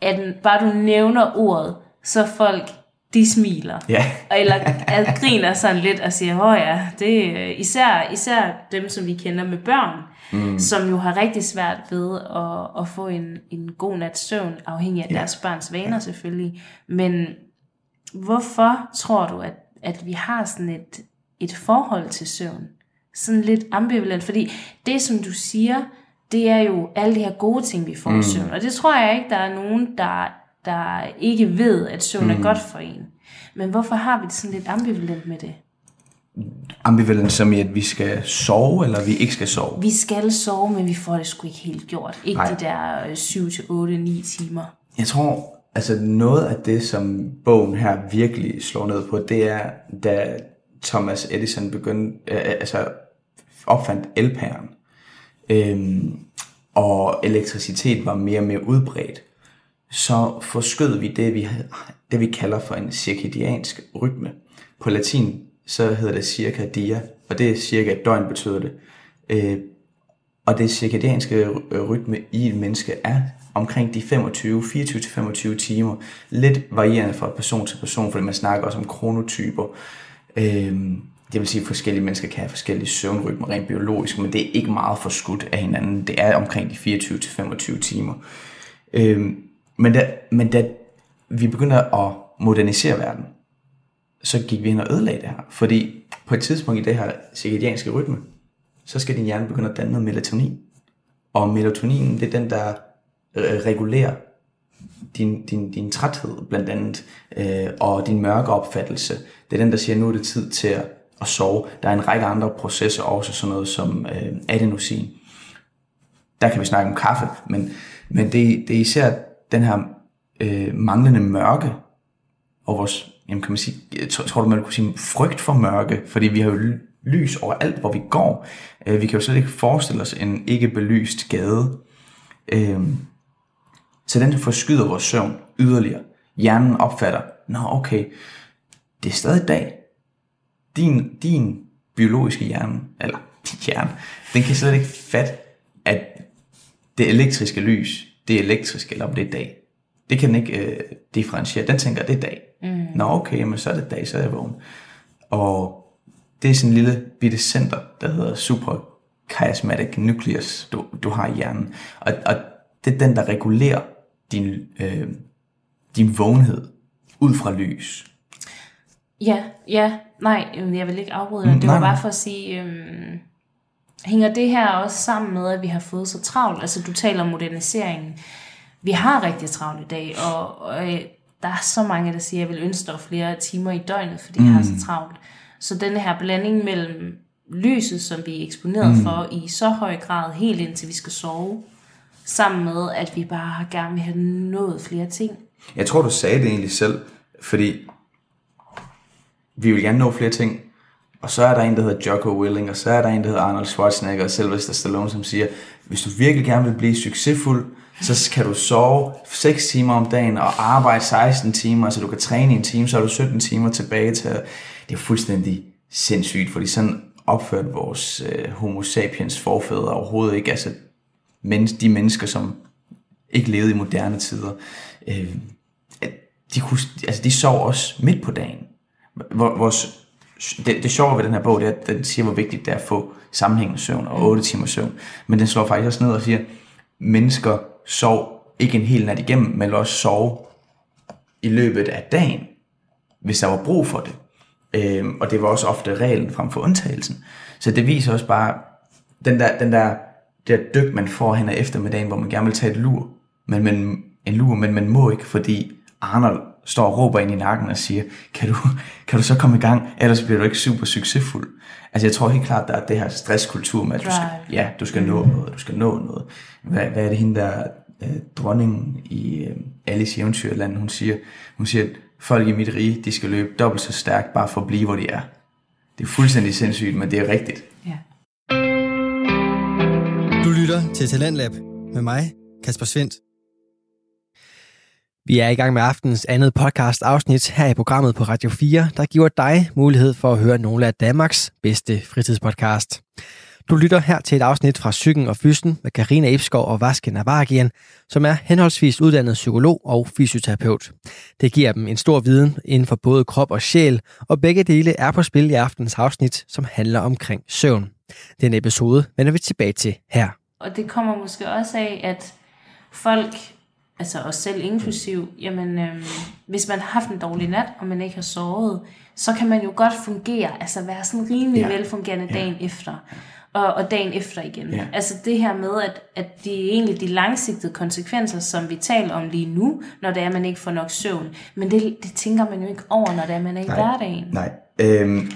at bare du nævner ordet, så folk de smiler. Ja. Eller at griner sådan lidt og siger, åh ja, det er især, især dem, som vi kender med børn, mm. som jo har rigtig svært ved at, at få en, en god nat søvn, afhængig af ja. deres børns vaner selvfølgelig. Men hvorfor tror du, at, at vi har sådan et, et forhold til søvn? Sådan lidt ambivalent, fordi det, som du siger, det er jo alle de her gode ting, vi får mm. i søvn. Og det tror jeg ikke, der er nogen, der der ikke ved, at søvn er mm. godt for en. Men hvorfor har vi det sådan lidt ambivalent med det? Ambivalent som i, at vi skal sove, eller vi ikke skal sove? Vi skal sove, men vi får det sgu ikke helt gjort. Ikke Nej. de der 7 til 8, 9 timer. Jeg tror, altså noget af det, som bogen her virkelig slår ned på, det er, da Thomas Edison begyndte, øh, altså opfandt elpæren, øhm, og elektricitet var mere og mere udbredt, så forskød vi det, vi, det, vi kalder for en cirkadiansk rytme. På latin så hedder det circadia, og det er cirka et døgn betyder det. Øh, og det cirkadianske øh, rytme i et menneske er omkring de 25, 24-25 timer. Lidt varierende fra person til person, fordi man snakker også om kronotyper. Øh, det vil sige, at forskellige mennesker kan have forskellige søvnrytmer rent biologisk, men det er ikke meget forskudt af hinanden. Det er omkring de 24-25 timer. Øhm, men da, men da vi begynder at modernisere verden, så gik vi ind og ødelagde det her. Fordi på et tidspunkt i det her cirkadianske rytme, så skal din hjerne begynde at danne noget melatonin. Og melatoninen, det er den, der øh, regulerer din, din, din træthed blandt andet, øh, og din mørke opfattelse. Det er den, der siger, nu er det tid til at, at sove. Der er en række andre processer, også sådan noget som øh, adenosin. Der kan vi snakke om kaffe, men, men det, det er især den her øh, manglende mørke, og vores, jamen kan man sige, jeg tror, du, man kunne sige frygt for mørke, fordi vi har jo lys overalt, hvor vi går. Øh, vi kan jo slet ikke forestille os en ikke belyst gade. Øh, så den forskyder vores søvn yderligere. Hjernen opfatter, nå okay, det er stadig dag. Din, din biologiske hjerne, eller din hjerne, den kan slet ikke fatte, at det elektriske lys, det er elektrisk, eller om det er dag. Det kan den ikke øh, differentiere. Den tænker, det er dag. Mm. Nå okay, men så er det dag, så er jeg vågen. Og det er sådan en lille bitte center, der hedder suprachiasmatic nucleus, du, du har i hjernen. Og, og det er den, der regulerer din, øh, din vågenhed ud fra lys. Ja, ja, nej, øhm, jeg vil ikke afbryde dig. Mm, Det var nej, bare for at sige, øhm, hænger det her også sammen med, at vi har fået så travlt? Altså, du taler om moderniseringen. Vi har rigtig travlt i dag, og, og øh, der er så mange, der siger, at jeg vil ønske, var flere timer i døgnet, fordi mm. jeg har så travlt. Så den her blanding mellem lyset, som vi er eksponeret mm. for i så høj grad, helt indtil vi skal sove, sammen med, at vi bare gerne vil have nået flere ting. Jeg tror, du sagde det egentlig selv, fordi vi vil gerne nå flere ting, og så er der en, der hedder Jocko Willing, og så er der en, der hedder Arnold Schwarzenegger og Sylvester Stallone, som siger, hvis du virkelig gerne vil blive succesfuld, så kan du sove 6 timer om dagen og arbejde 16 timer, så du kan træne i en time, så har du 17 timer tilbage til. Det er fuldstændig sindssygt, fordi sådan opførte vores øh, homo sapiens forfædre overhovedet ikke. Altså men, de mennesker, som ikke levede i moderne tider, øh, de, kunne, altså de sov også midt på dagen. Vores, det, det sjove ved den her bog, det er, at den siger, hvor vigtigt det er at få sammenhængende søvn og 8 timer søvn. Men den slår faktisk også ned og siger, at mennesker sov ikke en hel nat igennem, men også sove i løbet af dagen, hvis der var brug for det. Øhm, og det var også ofte reglen frem for undtagelsen. Så det viser også bare, den der, den der, det der dyk, man får hen ad eftermiddagen, hvor man gerne vil tage et lur, men, men, en lur, men man må ikke, fordi Arnold står og råber ind i nakken og siger, kan du, kan du så komme i gang, ellers bliver du ikke super succesfuld. Altså jeg tror helt klart, der er det her stresskultur med, at du skal, ja, du skal nå noget, du skal nå noget. Hvad, hvad er det hende der, øh, dronningen i øh, Alice i Eventyrland, hun siger, hun siger, at folk i mit rige, de skal løbe dobbelt så stærkt, bare for at blive, hvor de er. Det er fuldstændig sindssygt, men det er rigtigt. Ja. Du lytter til Talentlab med mig, Kasper Svendt. Vi er i gang med aftens andet podcast afsnit her i programmet på Radio 4, der giver dig mulighed for at høre nogle af Danmarks bedste fritidspodcast. Du lytter her til et afsnit fra Psyken og Fysen med Karina Ebskov og Vaske Navaragian, som er henholdsvis uddannet psykolog og fysioterapeut. Det giver dem en stor viden inden for både krop og sjæl, og begge dele er på spil i aftens afsnit, som handler omkring søvn. Den episode vender vi tilbage til her. Og det kommer måske også af, at folk, altså os selv inklusiv, jamen øhm, hvis man har haft en dårlig nat, og man ikke har sovet, så kan man jo godt fungere, altså være sådan rimelig Ja. ja. velfungerende dagen efter. Og, og dagen efter igen. Ja. Altså det her med, at, at det er egentlig de langsigtede konsekvenser, som vi taler om lige nu, når det er, at man ikke får nok søvn. Men det, det tænker man jo ikke over, når det er, man er i hverdagen. Nej. Øhm,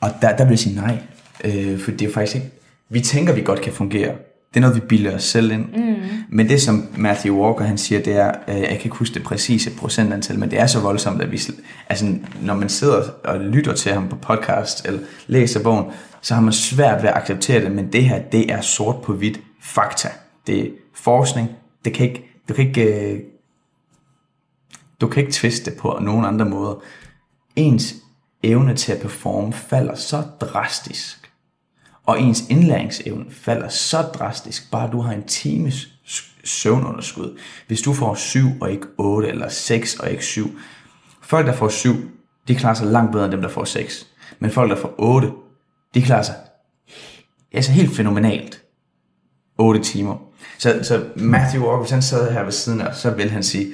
og der, der vil jeg sige nej. Øh, for det er faktisk ikke... Vi tænker, vi godt kan fungere. Det er noget, vi bilder os selv ind. Mm. Men det, som Matthew Walker han siger, det er, øh, jeg kan ikke huske det præcise procentantal, men det er så voldsomt, at vi, altså, når man sidder og lytter til ham på podcast, eller læser bogen, så har man svært ved at acceptere det, men det her, det er sort på hvidt fakta. Det er forskning. Det kan ikke, du kan ikke, øh, du kan ikke tviste det på nogen andre måder. Ens evne til at performe falder så drastisk, og ens indlæringsevne falder så drastisk, bare du har en times søvnunderskud. Hvis du får 7 og ikke 8, eller 6 og ikke 7. Folk, der får 7, de klarer sig langt bedre end dem, der får 6. Men folk, der får 8, de klarer sig altså helt fænomenalt. 8 timer. Så, så Matthew Walker, hvis han sad her ved siden af så vil han sige,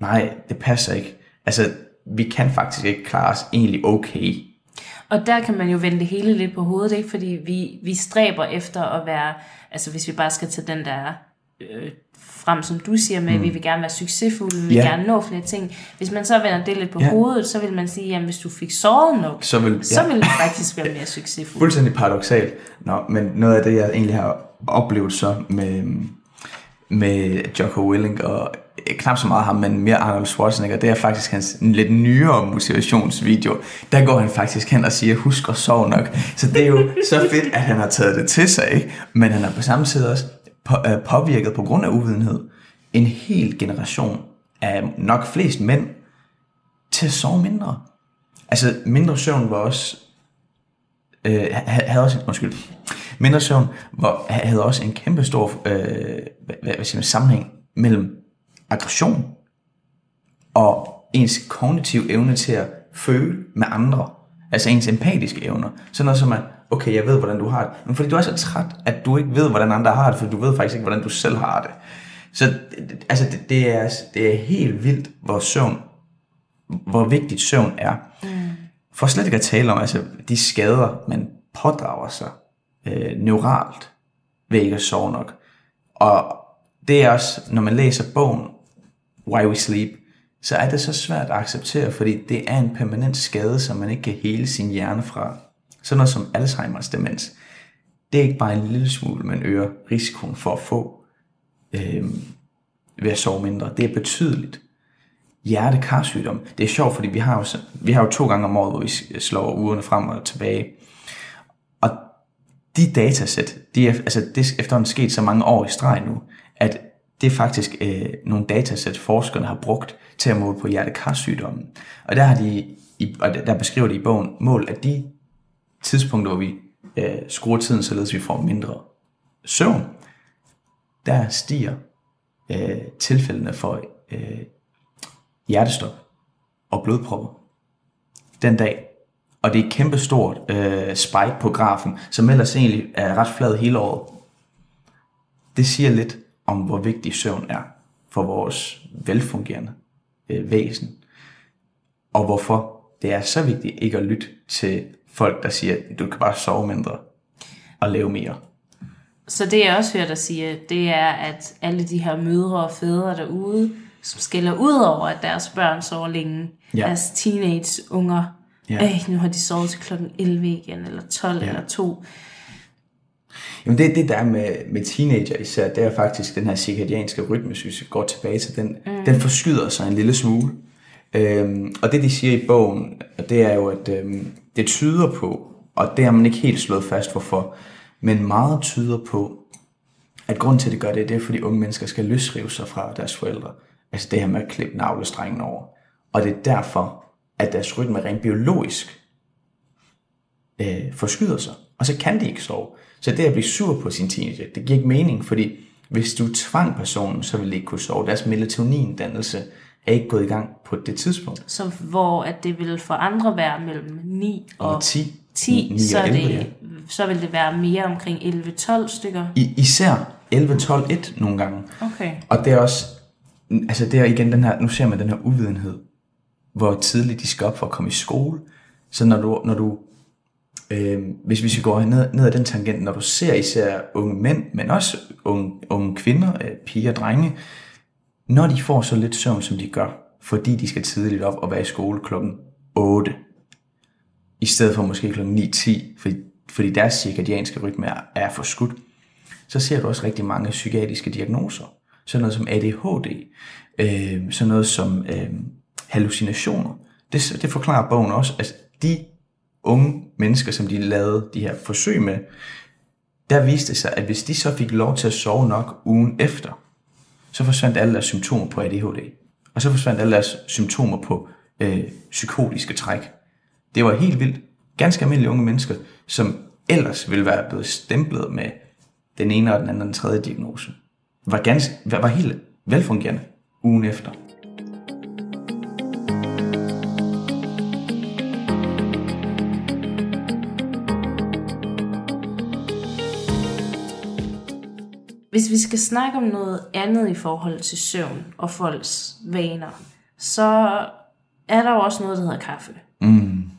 nej, det passer ikke. Altså, vi kan faktisk ikke klare os egentlig okay. Og der kan man jo vende det hele lidt på hovedet, ikke? fordi vi, vi stræber efter at være, altså hvis vi bare skal tage den der øh, frem, som du siger med, mm. vi vil gerne være succesfulde, vi vil Ja. gerne nå flere ting. Hvis man så vender det lidt på Ja. hovedet, så vil man sige, jamen hvis du fik sovet nok, Så vil, så vil du faktisk være mere <laughs> succesfuld. Fuldstændig paradoxalt. Nå, men noget af det, jeg egentlig har oplevet så med, med Jocko Willing, og knap så meget ham, men mere Arnold Schwarzenegger, det er faktisk hans en lidt nyere motivationsvideo. Der går han faktisk hen og siger, husk at sove nok. Så det er jo så fedt, at han har taget det til sig, ikke? men han har på samme tid også på, øh, påvirket på grund af uvidenhed en hel generation af nok flest mænd til at sove mindre. Altså mindre søvn var også øh, havde også en, undskyld, mindre søvn, var, havde også en kæmpe stor øh, hvad, hvad siger man, sammenhæng mellem aggression og ens kognitive evne til at føle med andre. Altså ens empatiske evner. Sådan noget som at, okay, jeg ved, hvordan du har det. Men fordi du er så træt, at du ikke ved, hvordan andre har det, for du ved faktisk ikke, hvordan du selv har det. Så altså, det, det, er, det er helt vildt, hvor søvn, hvor vigtigt søvn er. Mm. For slet ikke at tale om altså, de skader, man pådrager sig øh, neuralt ved ikke at sove nok. Og det er også, når man læser bogen Why We Sleep, så er det så svært at acceptere, fordi det er en permanent skade, som man ikke kan hele sin hjerne fra. Sådan noget som Alzheimer's demens. Det er ikke bare en lille smule, man øger risikoen for at få øh, ved at sove mindre. Det er betydeligt. Hjertekarsygdom. Det er sjovt, fordi vi har, jo, vi har jo to gange om året, hvor vi slår ugerne frem og tilbage. Og de datasæt, de er, altså det er efterhånden sket så mange år i streg nu, at det er faktisk øh, nogle datasæt, forskerne har brugt til at måle på hjertekarsygdommen. Og der, har de, i, og der beskriver de i bogen mål, at de tidspunkter, hvor vi øh, skruer tiden, således vi får mindre søvn, der stiger øh, tilfældene for øh, hjertestop og blodpropper den dag. Og det er et kæmpe stort øh, spike på grafen, som ellers egentlig er ret flad hele året. Det siger lidt om, hvor vigtig søvn er for vores velfungerende øh, væsen. Og hvorfor det er så vigtigt ikke at lytte til folk, der siger, at du kan bare sove mindre og leve mere. Så det jeg også hørt dig sige, det er, at alle de her mødre og fædre derude, som skiller ud over, at deres børn sover længe, ja. deres teenage-unger, ja. øh, nu har de sovet til klokken 11 igen, eller 12 ja. eller 2. Jamen det, det der er med, med teenager især, det er faktisk den her cirkadianske rytme, hvis vi går tilbage til den, mm. den forskyder sig en lille smule. Øhm, og det de siger i bogen, det er jo, at øhm, det tyder på, og det har man ikke helt slået fast hvorfor, men meget tyder på, at grund til, at det gør det, det er, fordi unge mennesker skal løsrive sig fra deres forældre. Altså det her med at klippe navlestrengen over. Og det er derfor, at deres rytme rent biologisk øh, forskyder sig. Og så kan de ikke sove. Så det at blive sur på sin teenager, det giver ikke mening, fordi hvis du tvang personen, så ville de ikke kunne sove. Deres melatonindannelse er ikke gået i gang på det tidspunkt. Så hvor at det vil for andre være mellem 9 og, og 10, 10 9 så, 11, det, ja. så vil det være mere omkring 11-12 stykker? I, især 11-12-1 nogle gange. Okay. Og det er også, altså det er igen den her, nu ser man den her uvidenhed, hvor tidligt de skal op for at komme i skole. Så når du, når du øh, hvis vi skal gå ned, ned ad den tangent, når du ser især unge mænd, men også unge, unge kvinder, øh, piger og drenge, når de får så lidt søvn, som de gør, fordi de skal tidligt op og være i skole klokken 8, i stedet for måske klokken 9-10, fordi, fordi deres cirkadianske rytme er, er forskudt, så ser du også rigtig mange psykiatriske diagnoser. Sådan noget som ADHD, øh, sådan noget som øh, hallucinationer. Det, det forklarer bogen også, at de unge mennesker, som de lavede de her forsøg med, der viste det sig, at hvis de så fik lov til at sove nok ugen efter, så forsvandt alle deres symptomer på ADHD. Og så forsvandt alle deres symptomer på øh, psykotiske træk. Det var helt vildt. Ganske almindelige unge mennesker, som ellers ville være blevet stemplet med den ene og den anden og den tredje diagnose, var, ganske, var helt velfungerende ugen efter. Hvis vi skal snakke om noget andet i forhold til søvn og folks vaner, så er der jo også noget, der hedder kaffe. Mm.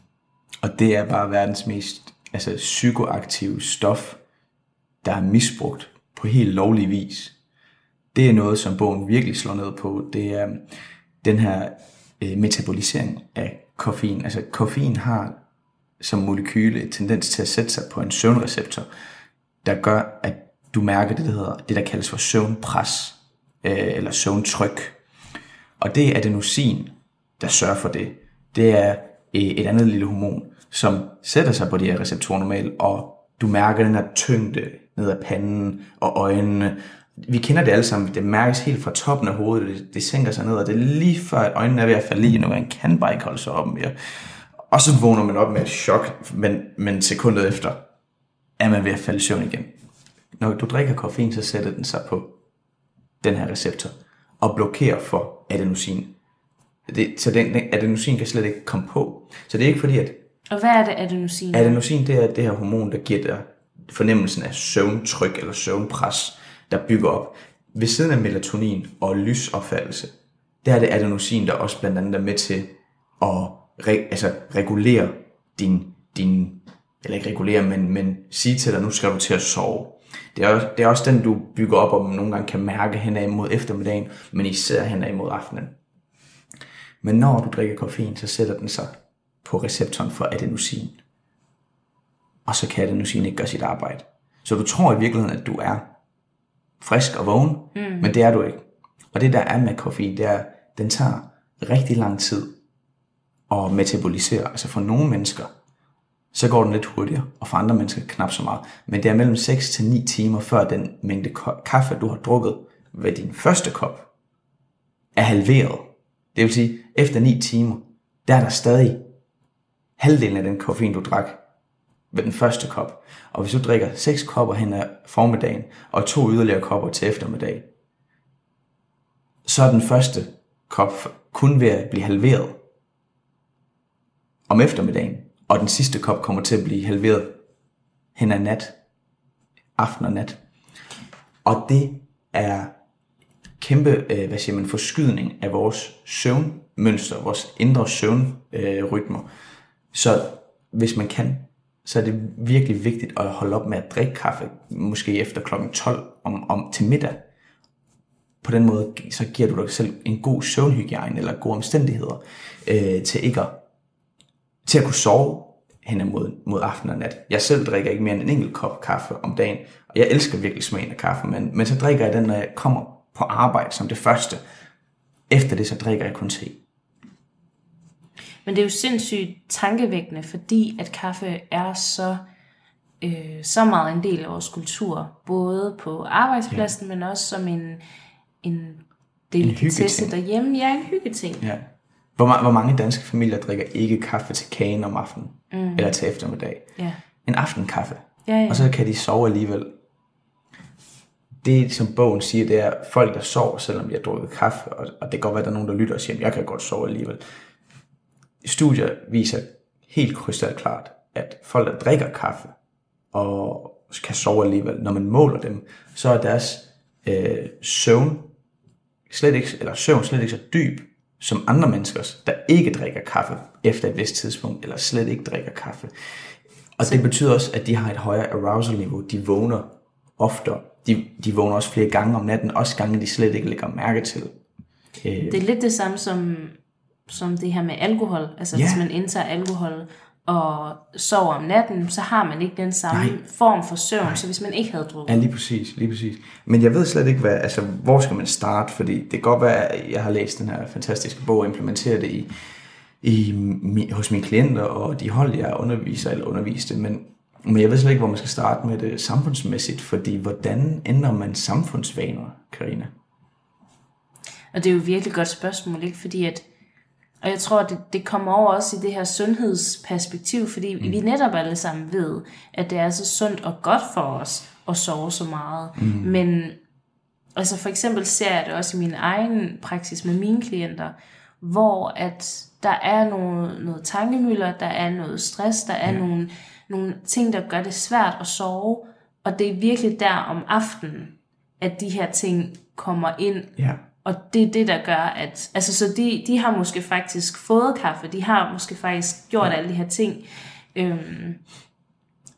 Og det er bare verdens mest altså, psykoaktive stof, der er misbrugt på helt lovlig vis. Det er noget, som bogen virkelig slår ned på. Det er den her øh, metabolisering af koffein. Altså koffein har som molekyle tendens til at sætte sig på en søvnreceptor, der gør, at du mærker det, der hedder det, der kaldes for søvnpres, øh, eller søvntryk. Og det er adenosin, der sørger for det. Det er øh, et andet lille hormon, som sætter sig på de her receptorer normalt, og du mærker den her tyngde ned ad panden og øjnene. Vi kender det alle sammen. Det mærkes helt fra toppen af hovedet. Det, det sænker sig ned, og det er lige før, at øjnene er ved at falde i, når man kan bare ikke holde sig op mere. Og så vågner man op med et chok, men, men sekundet efter er man ved at falde i søvn igen når du drikker koffein, så sætter den sig på den her receptor. og blokerer for adenosin. Det, så den, den adenosin kan slet ikke komme på. Så det er ikke fordi, at Og hvad er det, adenosin? adenosin det er det her hormon, der giver dig fornemmelsen af søvntryk eller søvnpres, der bygger op. Ved siden af melatonin og lysopfattelse, der er det adenosin, der også blandt andet er med til at re, altså, regulere din, din, eller ikke regulere, men, men sige til dig, nu skal du til at sove. Det er, også, det er også den, du bygger op, og man nogle gange kan mærke hen ad mod eftermiddagen, men især hen ad mod aftenen. Men når du drikker koffein, så sætter den sig på receptoren for adenosin. Og så kan adenosin ikke gøre sit arbejde. Så du tror i virkeligheden, at du er frisk og vågen, mm. men det er du ikke. Og det der er med koffein, det er, den tager rigtig lang tid at metabolisere. Altså for nogle mennesker, så går den lidt hurtigere, og for andre mennesker knap så meget. Men det er mellem 6 til 9 timer før den mængde kaffe, du har drukket ved din første kop, er halveret. Det vil sige, efter 9 timer, der er der stadig halvdelen af den koffein, du drak ved den første kop. Og hvis du drikker 6 kopper hen ad formiddagen, og to yderligere kopper til eftermiddag, så er den første kop kun ved at blive halveret om eftermiddagen, og den sidste kop kommer til at blive halveret hen ad nat, aften og nat. Og det er kæmpe, øh, hvad siger man, forskydning af vores søvnmønster, vores indre søvnrytmer. Øh, så hvis man kan, så er det virkelig vigtigt at holde op med at drikke kaffe, måske efter klokken 12 om, om til middag. På den måde, så giver du dig selv en god søvnhygiejne eller gode omstændigheder øh, til ikke at, til at kunne sove hen mod, mod aften og nat. Jeg selv drikker ikke mere end en enkelt kop kaffe om dagen, og jeg elsker virkelig smagen af kaffe, men, men så drikker jeg den, når jeg kommer på arbejde som det første. Efter det, så drikker jeg kun te. Men det er jo sindssygt tankevækkende, fordi at kaffe er så, øh, så meget en del af vores kultur. Både på arbejdspladsen, ja. men også som en, en delikatesse hyggeting. derhjemme. Ja, en hyggeting. Ja. Hvor, ma- hvor mange danske familier drikker ikke kaffe til kagen om aftenen? Mm. Eller til eftermiddag? Ja. En aftenkaffe. Ja, ja. Og så kan de sove alligevel. Det, som bogen siger, det er folk, der sover, selvom de har drukket kaffe. Og, og det kan godt være, at der er nogen, der lytter og siger, jeg kan godt sove alligevel. Studier viser helt krystalklart, at folk, der drikker kaffe og kan sove alligevel, når man måler dem, så er deres øh, søvn slet ikke, eller søvn slet ikke så dyb som andre menneskers, der ikke drikker kaffe efter et vist tidspunkt, eller slet ikke drikker kaffe. Og det betyder også, at de har et højere arousal-niveau. De vågner oftere. De, de vågner også flere gange om natten, også gange, de slet ikke lægger mærke til. Øh, Det er lidt det samme som, som det her med alkohol. Altså Ja. hvis man indtager alkohol og sover om natten, så har man ikke den samme Nej. form for søvn, så hvis man ikke havde drukket. Ja, lige præcis, lige præcis. Men jeg ved slet ikke, hvad, altså, hvor skal man starte, fordi det kan godt være, at jeg har læst den her fantastiske bog og implementeret det i, i, mi- hos mine klienter og de hold, jeg underviser eller underviste, men, men jeg ved slet ikke, hvor man skal starte med det samfundsmæssigt, fordi hvordan ændrer man samfundsvaner, Karina? Og det er jo et virkelig godt spørgsmål, ikke? Fordi at, og jeg tror, det, det kommer over også i det her sundhedsperspektiv, fordi mm. vi netop alle sammen ved, at det er så sundt og godt for os at sove så meget. Mm. Men altså for eksempel ser jeg det også i min egen praksis med mine klienter, hvor at der er noget, noget tankemøller, der er noget stress, der er nogle, nogle ting, der gør det svært at sove, og det er virkelig der om aftenen, at de her ting kommer ind, Ja. Og det er det, der gør, at... Altså, så de, de har måske faktisk fået kaffe, de har måske faktisk gjort alle de her ting. Øhm,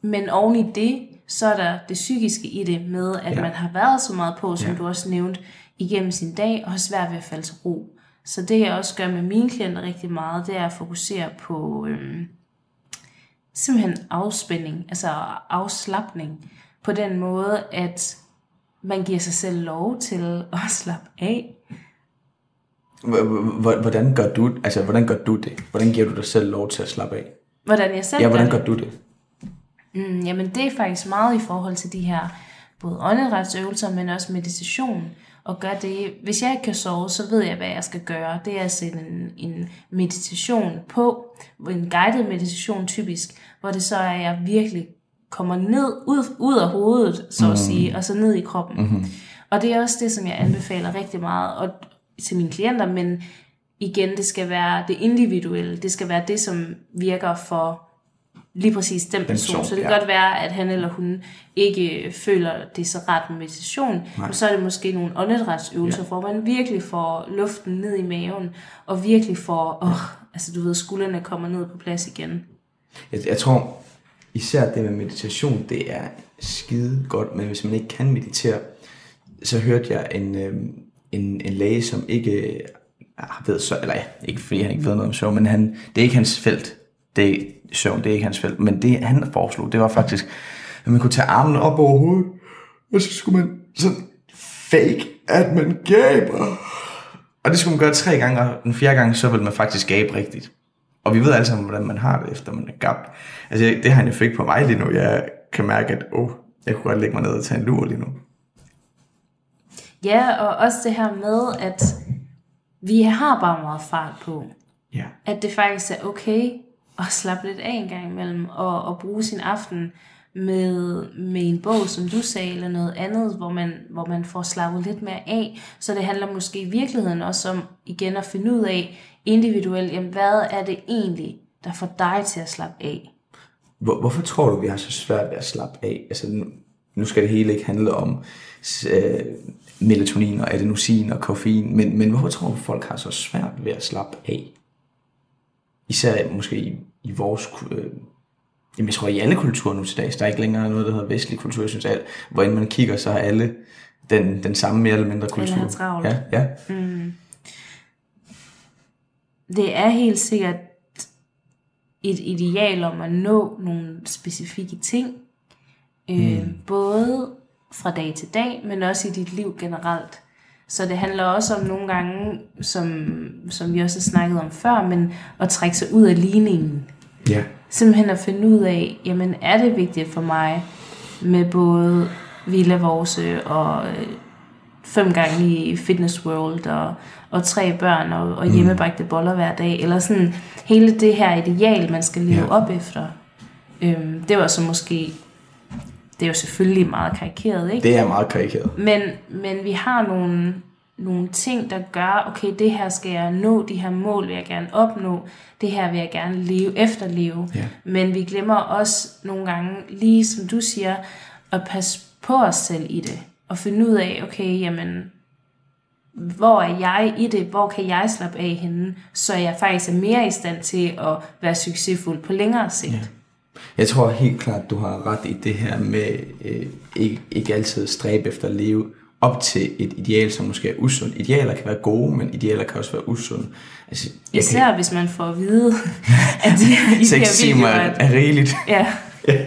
men oven i det, så er der det psykiske i det med, at Ja. man har været så meget på, som ja. du også nævnte, igennem sin dag, og har svært ved at falde til ro. Så det, jeg også gør med mine klienter rigtig meget, det er at fokusere på øhm, simpelthen afspænding, altså afslappning, på den måde, at man giver sig selv lov til at slappe af. Hvordan gør du, altså, hvordan gør du det? Hvordan giver du dig selv lov til at slappe af? Hvordan jeg selv Ja, gør hvordan det. gør du det? Mm, jamen det er faktisk meget i forhold til de her både åndedrætsøvelser, men også meditation. Og gør det, hvis jeg ikke kan sove, så ved jeg, hvad jeg skal gøre. Det er at sætte en, en meditation på, en guided meditation typisk, hvor det så er, at jeg virkelig kommer ned, ud, ud af hovedet, så at sige, og så ned i kroppen. Mm-hmm. Og det er også det, som jeg anbefaler rigtig meget og til mine klienter, men igen, det skal være det individuelle. Det skal være det, som virker for lige præcis den person. person, så det kan ja. godt være, at han eller hun ikke føler, det er så ret med meditation, men så er det måske nogle åndedrætsøvelser, ja. hvor man virkelig får luften ned i maven, og virkelig får, åh, altså du ved, skuldrene kommer ned på plads igen. Jeg, jeg tror, især det med meditation, det er skide godt, men hvis man ikke kan meditere, så hørte jeg en, øh, en, en læge, som ikke øh, har ved så, eller ja, ikke fordi han ikke ved noget om søvn, men han, det er ikke hans felt. Det er søvn, det er ikke hans felt. Men det han foreslog, det var faktisk, at man kunne tage armen op over hovedet, og så skulle man sådan fake, at man gaber. Og det skulle man gøre tre gange, og den fjerde gang, så vil man faktisk gabe rigtigt. Og vi ved alle sammen, hvordan man har det, efter man er gabt. Altså, det har han effekt på mig lige nu. Jeg kan mærke, at oh, jeg kunne godt lægge mig ned og tage en lur lige nu. Ja, og også det her med, at vi har bare meget fart på. Ja. At det faktisk er okay at slappe lidt af en gang imellem, og, og bruge sin aften med, med en bog, som du sagde, eller noget andet, hvor man, hvor man får slappet lidt mere af. Så det handler måske i virkeligheden også om igen at finde ud af individuelt, jamen, hvad er det egentlig, der får dig til at slappe af? Hvor, hvorfor tror du, vi har så svært ved at slappe af? Altså, nu, nu skal det hele ikke handle om øh, melatonin og adenosin og koffein, men, men hvorfor tror du, folk har så svært ved at slappe af? Især måske i, i vores... Øh, jamen, jeg tror i alle kulturer nu til dags, der er ikke længere noget, der hedder vestlig kultur. Jeg synes, at hvor end man kigger, så har alle den, den samme mere eller mindre kultur. har travlt. Ja, ja. det er helt sikkert et ideal om at nå nogle specifikke ting, øh, både fra dag til dag, men også i dit liv generelt. Så det handler også om nogle gange, som, som vi også har snakket om før, men at trække sig ud af ligningen. ja. Simpelthen at finde ud af, jamen er det vigtigt for mig med både Villa Vorse og øh, fem gange i Fitness World og, og tre børn og, og hjemmebagte boller hver dag, eller sådan hele det her ideal, man skal leve Ja. op efter. Øhm, det var så måske, det er jo selvfølgelig meget karikeret, ikke? Det er meget karikeret. Men, men vi har nogle, nogle ting, der gør, okay, det her skal jeg nå, de her mål vil jeg gerne opnå, det her vil jeg gerne leve, efterleve. Ja. Men vi glemmer også nogle gange, lige som du siger, at passe på os selv i det. Og finde ud af, okay, jamen, hvor er jeg i det? Hvor kan jeg slappe af henne? Så jeg faktisk er mere i stand til at være succesfuld på længere sigt. Ja. Jeg tror helt klart, du har ret i det her med øh, ikke, ikke altid stræbe efter at leve op til et ideal, som måske er usundt. Idealer kan være gode, men idealer kan også være usunde. Altså, jeg Især hvis man får at vide, <laughs> at de, i de Seks her timer er, at- er rigeligt. Ja, <laughs>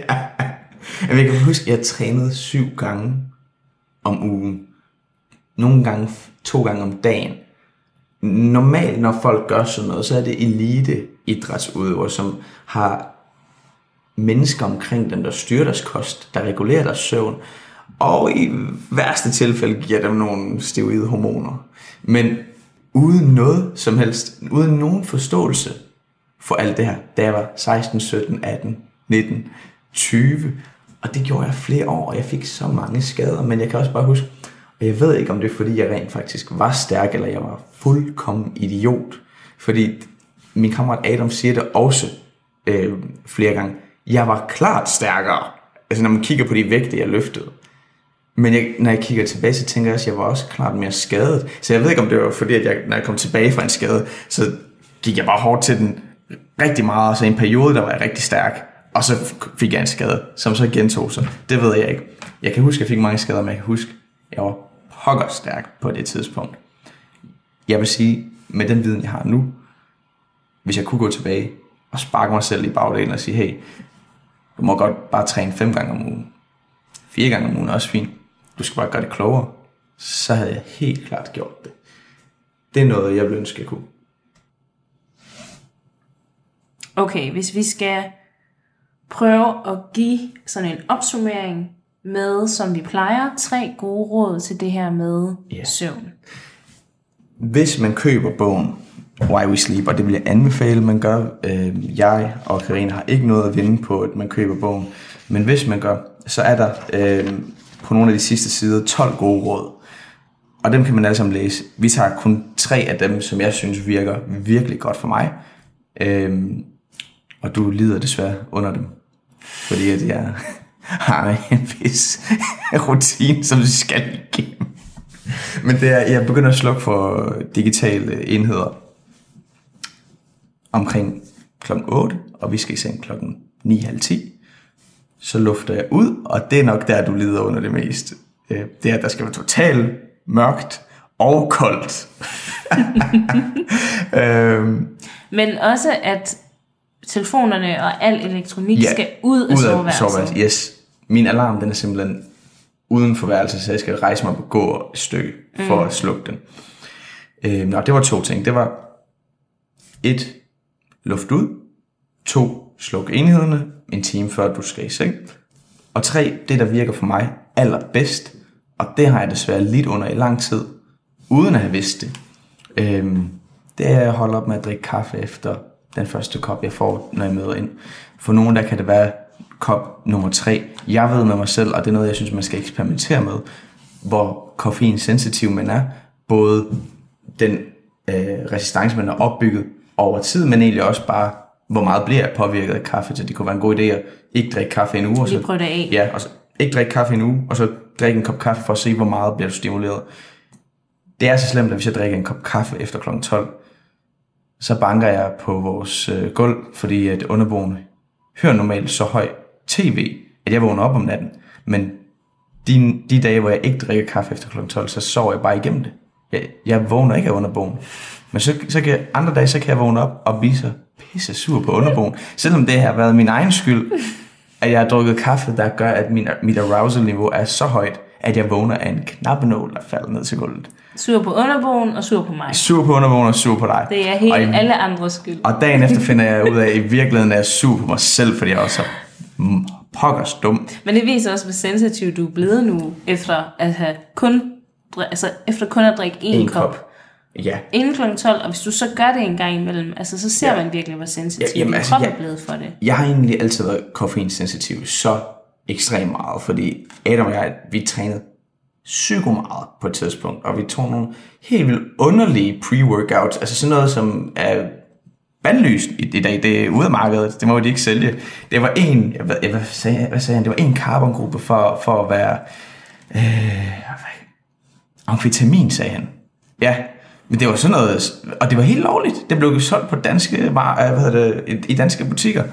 Jamen, jeg kan huske, at jeg trænede syv gange om ugen. Nogle gange to gange om dagen. Normalt, når folk gør sådan noget, så er det elite idrætsudøvere, som har mennesker omkring dem, der styrer deres kost, der regulerer deres søvn, og i værste tilfælde giver dem nogle steroide hormoner. Men uden noget som helst, uden nogen forståelse for alt det her, da jeg var 16, 17, 18, 19, 20, og det gjorde jeg flere år, og jeg fik så mange skader, men jeg kan også bare huske, og jeg ved ikke, om det er, fordi jeg rent faktisk var stærk, eller jeg var fuldkommen idiot, fordi min kammerat Adam siger det også øh, flere gange, jeg var klart stærkere, altså når man kigger på de vægte, jeg løftede, men jeg, når jeg kigger tilbage, så tænker jeg også, at jeg var også klart mere skadet. Så jeg ved ikke, om det var fordi, at jeg, når jeg kom tilbage fra en skade, så gik jeg bare hårdt til den rigtig meget. Og så i en periode, der var jeg rigtig stærk. Og så fik jeg en skade, som så gentog sig. Det ved jeg ikke. Jeg kan huske, at jeg fik mange skader, men jeg kan huske, at jeg var pokker stærk på det tidspunkt. Jeg vil sige, med den viden, jeg har nu, hvis jeg kunne gå tilbage og sparke mig selv i bagdelen og sige, hey, du må godt bare træne fem gange om ugen. Fire gange om ugen er også fint. Du skal bare gøre det klogere. Så havde jeg helt klart gjort det. Det er noget, jeg ville ønske, jeg kunne. Okay, hvis vi skal prøve at give sådan en opsummering med, som vi plejer, tre gode råd til det her med Ja. søvn. Hvis man køber bogen Why We Sleep, og det vil jeg anbefale, man gør. Øh, jeg og Karina har ikke noget at vinde på, at man køber bogen. Men hvis man gør, så er der øh, på nogle af de sidste sider 12 gode råd. og dem kan man alle sammen læse. Vi tager kun tre af dem, som jeg synes virker virkelig godt for mig. Øhm, og du lider desværre under dem. Fordi at jeg <laughs> har en vis <laughs> rutine, som vi skal igennem. Men det er, jeg begynder at slukke for digitale enheder omkring klokken 8, og vi skal i seng klokken 9.30. Så lufter jeg ud, og det er nok der, du lider under det mest. Øh, det er, at der skal være totalt mørkt og koldt. <laughs> øhm, Men også, at telefonerne og al elektronik Ja, skal ud af ud soveværelset. soveværelset. Yes. Min alarm, den er simpelthen uden for værelset, så jeg skal rejse mig op og gå et stykke for mm. at slukke den. Øh, nå, det var to ting. Det var et, luft ud. To, sluk enhederne en time før du skal i seng. Og tre, det der virker for mig allerbedst, og det har jeg desværre lidt under i lang tid, uden at have vidst det, øhm, det er at holde op med at drikke kaffe efter den første kop, jeg får, når jeg møder ind. For nogen der kan det være kop nummer 3. Jeg ved med mig selv, og det er noget, jeg synes, man skal eksperimentere med, hvor koffeinsensitiv man er. Både den øh, resistance, man har opbygget over tid, men egentlig også bare, hvor meget bliver jeg påvirket af kaffe. Så det kunne være en god idé at ikke drikke kaffe en uge. Og så, Lige prøve det af. Ja, og så ikke drikke kaffe en uge, og så drikke en kop kaffe for at se, hvor meget bliver du stimuleret. Det er så slemt, at hvis jeg drikker en kop kaffe efter kl. 12, så banker jeg på vores øh, gulv, fordi at underboen hører normalt så høj tv, at jeg vågner op om natten. Men de, de dage, hvor jeg ikke drikker kaffe efter kl. 12, så sover jeg bare igennem det. Jeg, jeg vågner ikke af underboen. Men så, så kan jeg, andre dage, så kan jeg vågne op og blive så pisse sur på underboen. Selvom det har været min egen skyld, at jeg har drukket kaffe, der gør, at min, mit arousal-niveau er så højt, at jeg vågner af en knappenål, der falder ned til gulvet. Sur på underbogen og sur på mig. Sur på underboen og sur på dig. Det er helt og, i, alle andres skyld. og dagen efter finder jeg ud af, at i virkeligheden er jeg sur på mig selv, fordi jeg er også så mm, pokkers dum. Men det viser også, hvor sensitiv du er blevet nu, efter at have kun, altså efter kun at drikke én En kop. kop. Ja, Inden kl. 12, og hvis du så gør det en gang imellem, altså så ser Ja. man virkelig, hvor sensitiv Ja, jamen, altså, krop er blevet for det. Jeg har egentlig altid været koffeinsensitiv så ekstremt meget, fordi Adam og jeg, vi trænede psyko meget på et tidspunkt, og vi tog nogle helt vildt underlige pre-workouts, altså sådan noget, som er bandlyst i, i dag, det er ude af markedet, det må de ikke sælge. Det var en, jeg, jeg, hvad, sagde, hvad sagde han, det var en carbongruppe for, for at være, øh, amfetamin, sagde han. Ja, men det var sådan noget, og det var helt lovligt. Det blev solgt på danske, øh, hvad hedder det, i- danske butikker.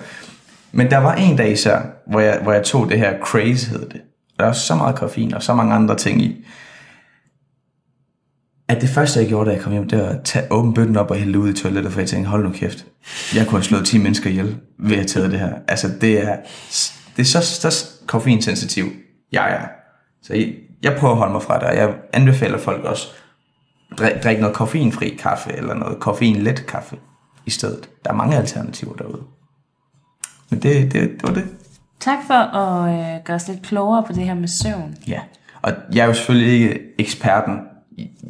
Men der var en dag især, hvor jeg, hvor jeg tog det her craze, hed det. Der var så meget koffein og så mange andre ting i. At det første, jeg gjorde, da jeg kom hjem, det var at tage åben bøtten op og hælde ud i toilettet, for jeg tænkte, hold nu kæft. Jeg kunne have slået 10 mennesker ihjel ved at tage det her. Altså, det er, det er så, så koffeinsensitiv, jeg er. Så jeg, prøver at holde mig fra det, og jeg anbefaler folk også, drik, drik noget koffeinfri kaffe, eller noget koffeinlet kaffe i stedet. Der er mange alternativer derude. Men det, det, det var det. Tak for at øh, gøre os lidt klogere på det her med søvn. Ja, og jeg er jo selvfølgelig ikke eksperten.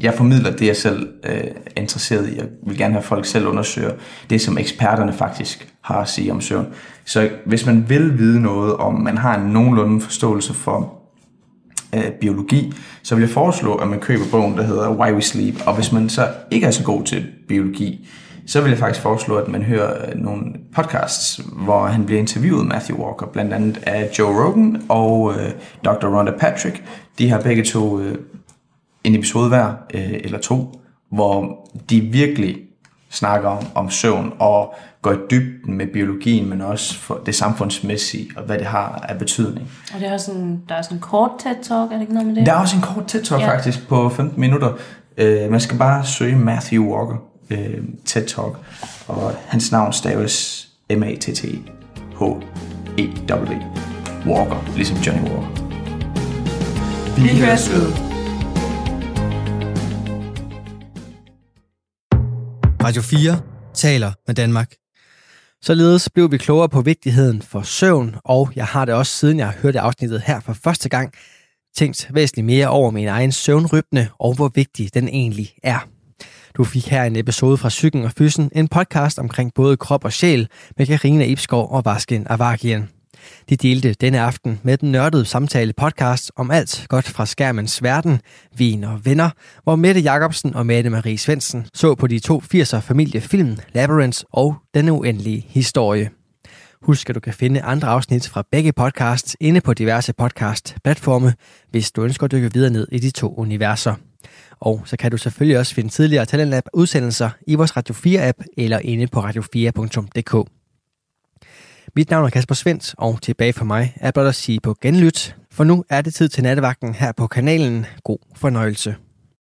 Jeg formidler det, jeg selv øh, er interesseret i. Jeg vil gerne have folk selv undersøger det, som eksperterne faktisk har at sige om søvn. Så hvis man vil vide noget, om man har en nogenlunde forståelse for øh, biologi, så vil jeg foreslå, at man køber bogen, der hedder Why We Sleep. Og hvis man så ikke er så god til biologi, så vil jeg faktisk foreslå, at man hører øh, nogle podcasts, hvor han bliver interviewet, Matthew Walker, blandt andet af Joe Rogan og øh, Dr. Rhonda Patrick. De har begge to øh, en episode hver, øh, eller to, hvor de virkelig snakker om, om søvn og går i dybden med biologien, men også for det samfundsmæssige, og hvad det har af betydning. Og det er også en, der er sådan en kort TED-talk, er det ikke noget med det? Der er også en kort TED-talk Ja. ja. faktisk på 15 minutter. Øh, man skal bare søge Matthew Walker øh, TED-talk, og hans navn staves M-A-T-T-H-E-W Walker, ligesom Johnny Walker. Vi høres ved. Radio 4 taler med Danmark. Således blev vi klogere på vigtigheden for søvn, og jeg har det også siden jeg hørte afsnittet her for første gang, tænkt væsentligt mere over min egen søvnrytme og hvor vigtig den egentlig er. Du fik her en episode fra Psyken og Fysen, en podcast omkring både krop og sjæl med Karina Ibskov og Vasken Avakian. De delte denne aften med den nørdede samtale podcast om alt godt fra skærmens verden, vin og venner, hvor Mette Jacobsen og Mette Marie Svensen så på de to 80'er familiefilm Labyrinth og Den uendelige historie. Husk, at du kan finde andre afsnit fra begge podcasts inde på diverse podcast-platforme, hvis du ønsker at dykke videre ned i de to universer. Og så kan du selvfølgelig også finde tidligere Talentlab udsendelser i vores Radio 4-app eller inde på radio4.dk. Mit navn er Kasper Svendt, og tilbage for mig er blot at sige på genlyt, for nu er det tid til nattevagten her på kanalen. God fornøjelse.